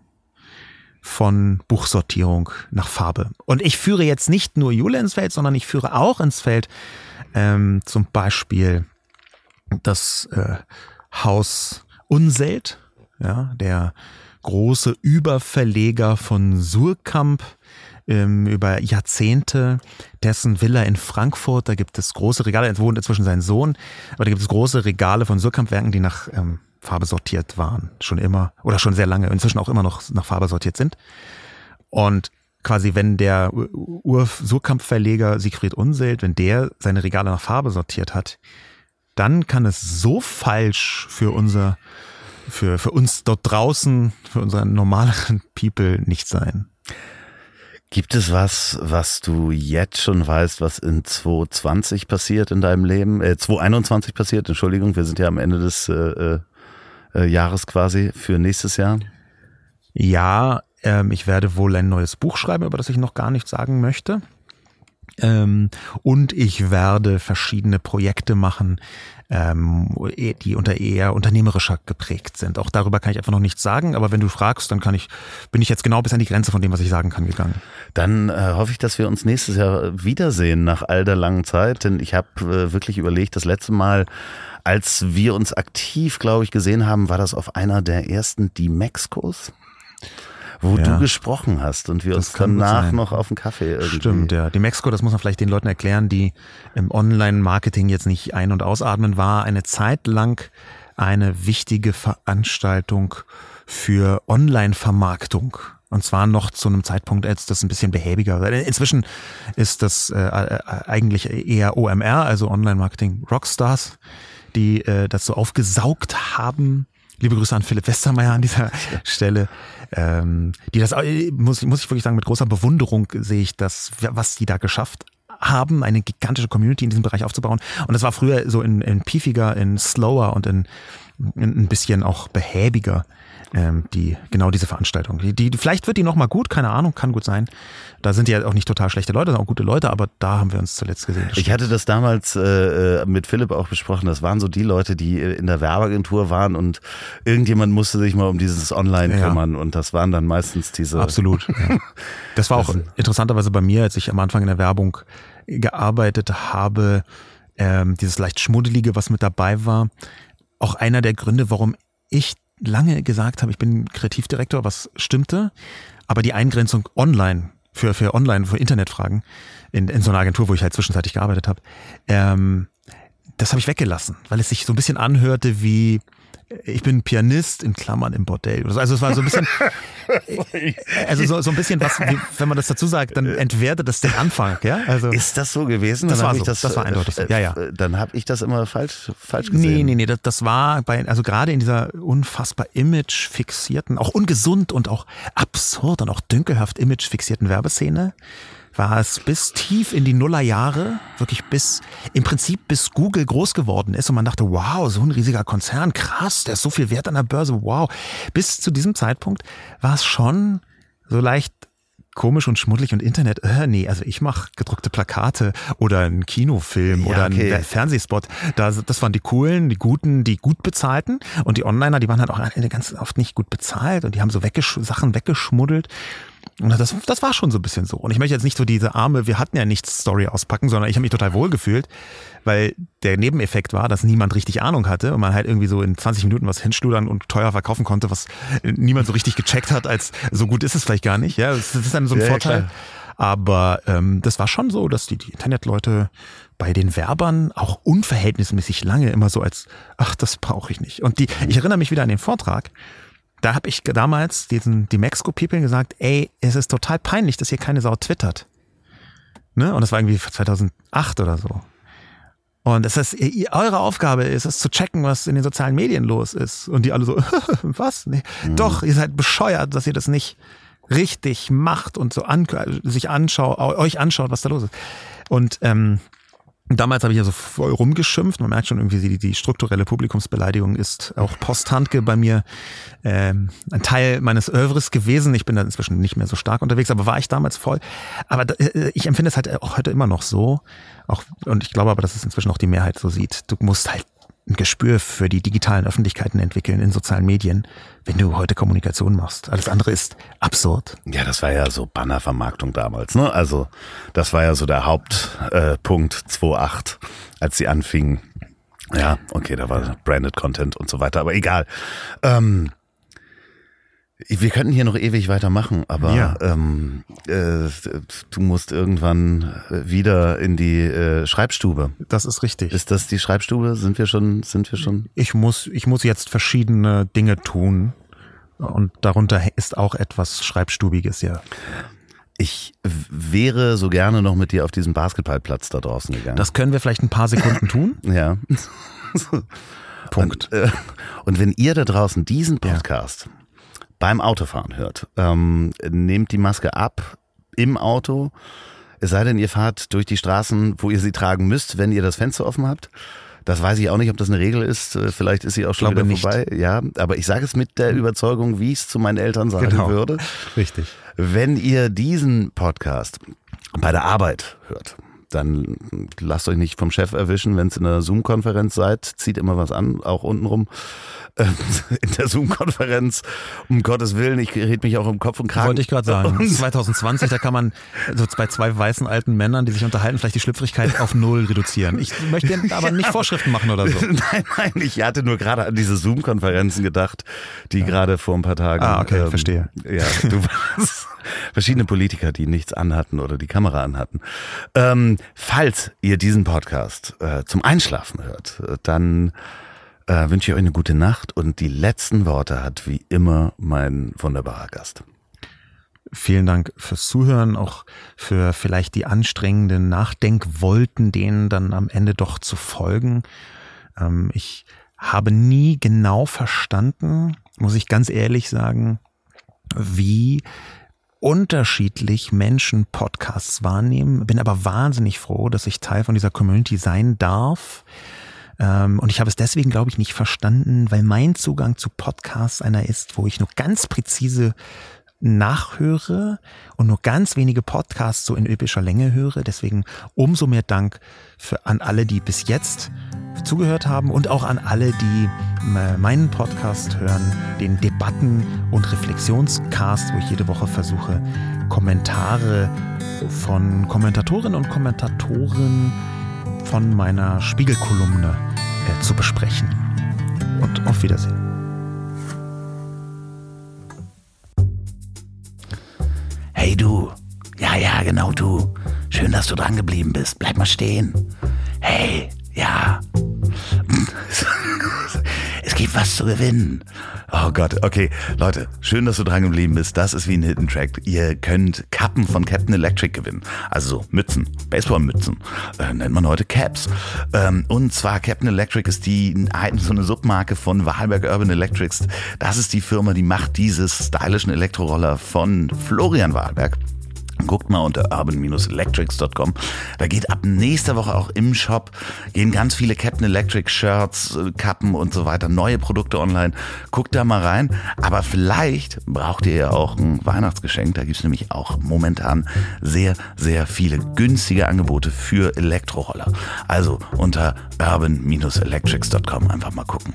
von Buchsortierung nach Farbe. Und ich führe jetzt nicht nur Jule ins Feld, sondern ich führe auch ins Feld ähm, zum Beispiel das äh, Haus Unselt, ja, der große Überverleger von Surkamp ähm, über Jahrzehnte, dessen Villa in Frankfurt, da gibt es große Regale, er wohnt inzwischen sein Sohn, aber da gibt es große Regale von Surkamp-Werken, die nach ähm, Farbe sortiert waren, schon immer, oder schon sehr lange, inzwischen auch immer noch nach Farbe sortiert sind. Und quasi, wenn der Ur-Surkamp-Verleger Siegfried Unselt, wenn der seine Regale nach Farbe sortiert hat, dann kann es so falsch für unser für, für uns dort draußen, für unseren normaleren People nicht sein. Gibt es was, was du jetzt schon weißt, was in 2020 passiert in deinem Leben? Äh, 2021 passiert, Entschuldigung, wir sind ja am Ende des äh, äh, Jahres quasi für nächstes Jahr. Ja, ähm, ich werde wohl ein neues Buch schreiben, über das ich noch gar nichts sagen möchte. Ähm, und ich werde verschiedene Projekte machen, ähm, die unter eher unternehmerischer geprägt sind. Auch darüber kann ich einfach noch nichts sagen, aber wenn du fragst, dann kann ich, bin ich jetzt genau bis an die Grenze von dem, was ich sagen kann, gegangen. Dann äh, hoffe ich, dass wir uns nächstes Jahr wiedersehen nach all der langen Zeit, denn ich habe äh, wirklich überlegt, das letzte Mal als wir uns aktiv, glaube ich, gesehen haben, war das auf einer der ersten D-Mexcos wo ja. du gesprochen hast und wir das uns danach sein. noch auf den Kaffee irgendwie. Stimmt, ja. Die Mexiko, das muss man vielleicht den Leuten erklären, die im Online-Marketing jetzt nicht ein- und ausatmen, war eine Zeit lang eine wichtige Veranstaltung für Online-Vermarktung. Und zwar noch zu einem Zeitpunkt, als das ein bisschen behäbiger war. Inzwischen ist das äh, äh eigentlich eher OMR, also Online-Marketing Rockstars, die äh, das so aufgesaugt haben Liebe Grüße an Philipp Westermeier an dieser Stelle. Ähm, die das muss, muss ich wirklich sagen, mit großer Bewunderung sehe ich das, was die da geschafft haben, eine gigantische Community in diesem Bereich aufzubauen. Und das war früher so in, in piefiger, in slower und in, in ein bisschen auch behäbiger ähm, die genau diese Veranstaltung. Die, die, vielleicht wird die nochmal gut, keine Ahnung, kann gut sein. Da sind ja auch nicht total schlechte Leute, sondern auch gute Leute, aber da haben wir uns zuletzt gesehen. Ich hatte das damals äh, mit Philipp auch besprochen. Das waren so die Leute, die in der Werbeagentur waren und irgendjemand musste sich mal um dieses Online kümmern ja. und das waren dann meistens diese. Absolut. Ja. Das war auch interessanterweise bei mir, als ich am Anfang in der Werbung gearbeitet habe, ähm, dieses leicht schmuddelige, was mit dabei war, auch einer der Gründe, warum ich lange gesagt habe, ich bin Kreativdirektor, was stimmte, aber die Eingrenzung online für, für online, für Internetfragen in, in so einer Agentur, wo ich halt zwischenzeitlich gearbeitet habe, ähm, das habe ich weggelassen, weil es sich so ein bisschen anhörte wie ich bin Pianist in Klammern im Bordell. Also es war so ein bisschen, also so, so ein bisschen was, wenn man das dazu sagt, dann entwertet das den Anfang, ja? Also ist das so gewesen? Das war so, das, das, war eindeutig so. Ja, ja. Äh, dann habe ich das immer falsch, falsch gesehen. Nee, nee, nee, das, das war bei, also gerade in dieser unfassbar image fixierten, auch ungesund und auch absurd und auch dünkelhaft image fixierten Werbeszene war es bis tief in die Nullerjahre, wirklich bis, im Prinzip bis Google groß geworden ist und man dachte, wow, so ein riesiger Konzern, krass, der ist so viel wert an der Börse, wow. Bis zu diesem Zeitpunkt war es schon so leicht komisch und schmuddelig und Internet, äh, nee, also ich mache gedruckte Plakate oder einen Kinofilm ja, oder einen okay. Fernsehspot. Da, das waren die coolen, die guten, die gut bezahlten und die Onliner, die waren halt auch ganz oft nicht gut bezahlt und die haben so weggesch Sachen weggeschmuddelt. Und das, das war schon so ein bisschen so. Und ich möchte jetzt nicht so diese arme, wir hatten ja nichts Story auspacken, sondern ich habe mich total wohl gefühlt, weil der Nebeneffekt war, dass niemand richtig Ahnung hatte und man halt irgendwie so in 20 Minuten was hinschludern und teuer verkaufen konnte, was niemand so richtig gecheckt hat, als so gut ist es vielleicht gar nicht. Ja, das ist dann so ein ja, Vorteil. Klar. Aber ähm, das war schon so, dass die, die Internetleute bei den Werbern auch unverhältnismäßig lange immer so als, ach, das brauche ich nicht. Und die, ich erinnere mich wieder an den Vortrag da habe ich damals diesen, die Mexico-People gesagt, ey, es ist total peinlich, dass hier keine Sau twittert. Ne? Und das war irgendwie 2008 oder so. Und das heißt, eure Aufgabe ist es zu checken, was in den sozialen Medien los ist. Und die alle so, was? Nee. Mhm. Doch, ihr seid bescheuert, dass ihr das nicht richtig macht und so an, sich anschaut, euch anschaut, was da los ist. Und ähm, Damals habe ich ja so voll rumgeschimpft. Man merkt schon irgendwie, die, die strukturelle Publikumsbeleidigung ist auch Posthandke bei mir ähm, ein Teil meines Övres gewesen. Ich bin da inzwischen nicht mehr so stark unterwegs, aber war ich damals voll. Aber äh, ich empfinde es halt auch heute immer noch so. Auch, und ich glaube aber, dass es inzwischen auch die Mehrheit so sieht. Du musst halt ein Gespür für die digitalen Öffentlichkeiten entwickeln in sozialen Medien, wenn du heute Kommunikation machst. Alles andere ist absurd. Ja, das war ja so Bannervermarktung damals, ne? Also das war ja so der Hauptpunkt äh, 2.8, als sie anfingen. Ja, okay, da war Branded Content und so weiter, aber egal. Ähm, wir könnten hier noch ewig weitermachen, aber ja. ähm, äh, du musst irgendwann wieder in die äh, Schreibstube. Das ist richtig. Ist das die Schreibstube? Sind wir schon? Sind wir schon? Ich muss, ich muss jetzt verschiedene Dinge tun und darunter ist auch etwas Schreibstubiges, ja. Ich wäre so gerne noch mit dir auf diesen Basketballplatz da draußen gegangen. Das können wir vielleicht ein paar Sekunden tun. ja. Punkt. Und, äh, und wenn ihr da draußen diesen Podcast beim Autofahren hört, ähm, nehmt die Maske ab im Auto, es sei denn, ihr fahrt durch die Straßen, wo ihr sie tragen müsst, wenn ihr das Fenster offen habt. Das weiß ich auch nicht, ob das eine Regel ist. Äh, Vielleicht ist sie auch schon wieder nicht. vorbei. Ja, aber ich sage es mit der Überzeugung, wie ich es zu meinen Eltern sagen Genau. würde. Richtig. Wenn ihr diesen Podcast bei der Arbeit hört, dann lasst euch nicht vom Chef erwischen, wenn es in einer Zoom-Konferenz seid, zieht immer was an, auch untenrum. Ähm, In der Zoom-Konferenz, um Gottes Willen, ich rede mich auch im Kopf und Kragen. Wollte ich gerade sagen. Und 2020, da kann man so bei zwei weißen alten Männern, die sich unterhalten, vielleicht die Schlüpfrigkeit auf null reduzieren. Ich möchte aber nicht Vorschriften machen oder so. Nein, nein, ich hatte nur gerade an diese Zoom-Konferenzen gedacht, die gerade vor ein paar Tagen. ähm, Ah, okay, verstehe. Ja, du warst verschiedene Politiker, die nichts anhatten oder die Kamera anhatten. Ähm, falls ihr diesen Podcast äh, zum Einschlafen hört, äh, dann äh, wünsche ich euch eine gute Nacht und die letzten Worte hat wie immer mein wunderbarer Gast. Vielen Dank fürs Zuhören, auch für vielleicht die anstrengenden Nachdenkwolten, denen dann am Ende doch zu folgen. Ähm, ich habe nie genau verstanden, muss ich ganz ehrlich sagen, wie unterschiedlich Menschen Podcasts wahrnehmen. Bin aber wahnsinnig froh, dass ich Teil von dieser Community sein darf. Ähm, und ich habe es deswegen, glaube ich, nicht verstanden, weil mein Zugang zu Podcasts einer ist, wo ich nur ganz präzise nachhöre und nur ganz wenige Podcasts so in epischer Länge höre. Deswegen umso mehr Dank für, an alle, die bis jetzt zugehört haben und auch an alle, die äh, meinen Podcast hören, den Debatten- und Reflexionscast, wo ich jede Woche versuche, Kommentare von Kommentatorinnen und Kommentatoren von meiner Spiegelkolumne äh, zu besprechen. Und auf Wiedersehen. Hey du, ja, ja, genau du. Schön, dass du dran geblieben bist. Bleib mal stehen. Hey, ja. Es gibt was zu gewinnen. Oh Gott, okay. Leute, schön, dass du dran geblieben bist. Das ist wie ein Hidden Track. Ihr könnt Kappen von Captain Electric gewinnen. Also so Mützen, Baseballmützen. Äh, nennt man heute Caps. Ähm, und zwar Captain Electric ist die so eine Submarke von Wahlberg Urban Electrics. Das ist die Firma, die macht dieses stylischen Elektroroller von Florian Wahlberg. Guckt mal unter urban-electrics.com. Da geht ab nächster Woche auch im Shop, gehen ganz viele Captain Electric Shirts, äh, Kappen und so weiter, neue Produkte online. Guckt da mal rein. Aber vielleicht braucht ihr ja auch ein Weihnachtsgeschenk. Da gibt's nämlich auch momentan sehr, sehr viele günstige Angebote für Elektroroller. Also unter urban-electrics.com einfach mal gucken.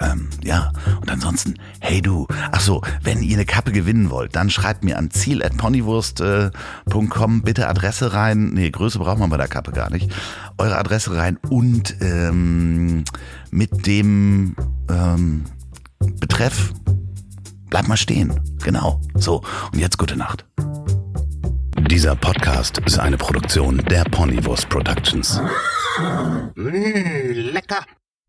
Ähm, ja, und ansonsten, hey du, ach so, wenn ihr eine Kappe gewinnen wollt, dann schreibt mir an ziel.ponywurst.com bitte Adresse rein. Nee, Größe braucht man bei der Kappe gar nicht. Eure Adresse rein und ähm, mit dem ähm, Betreff bleibt mal stehen. Genau. So, und jetzt gute Nacht. Dieser Podcast ist eine Produktion der Ponywurst Productions. Mmh, lecker.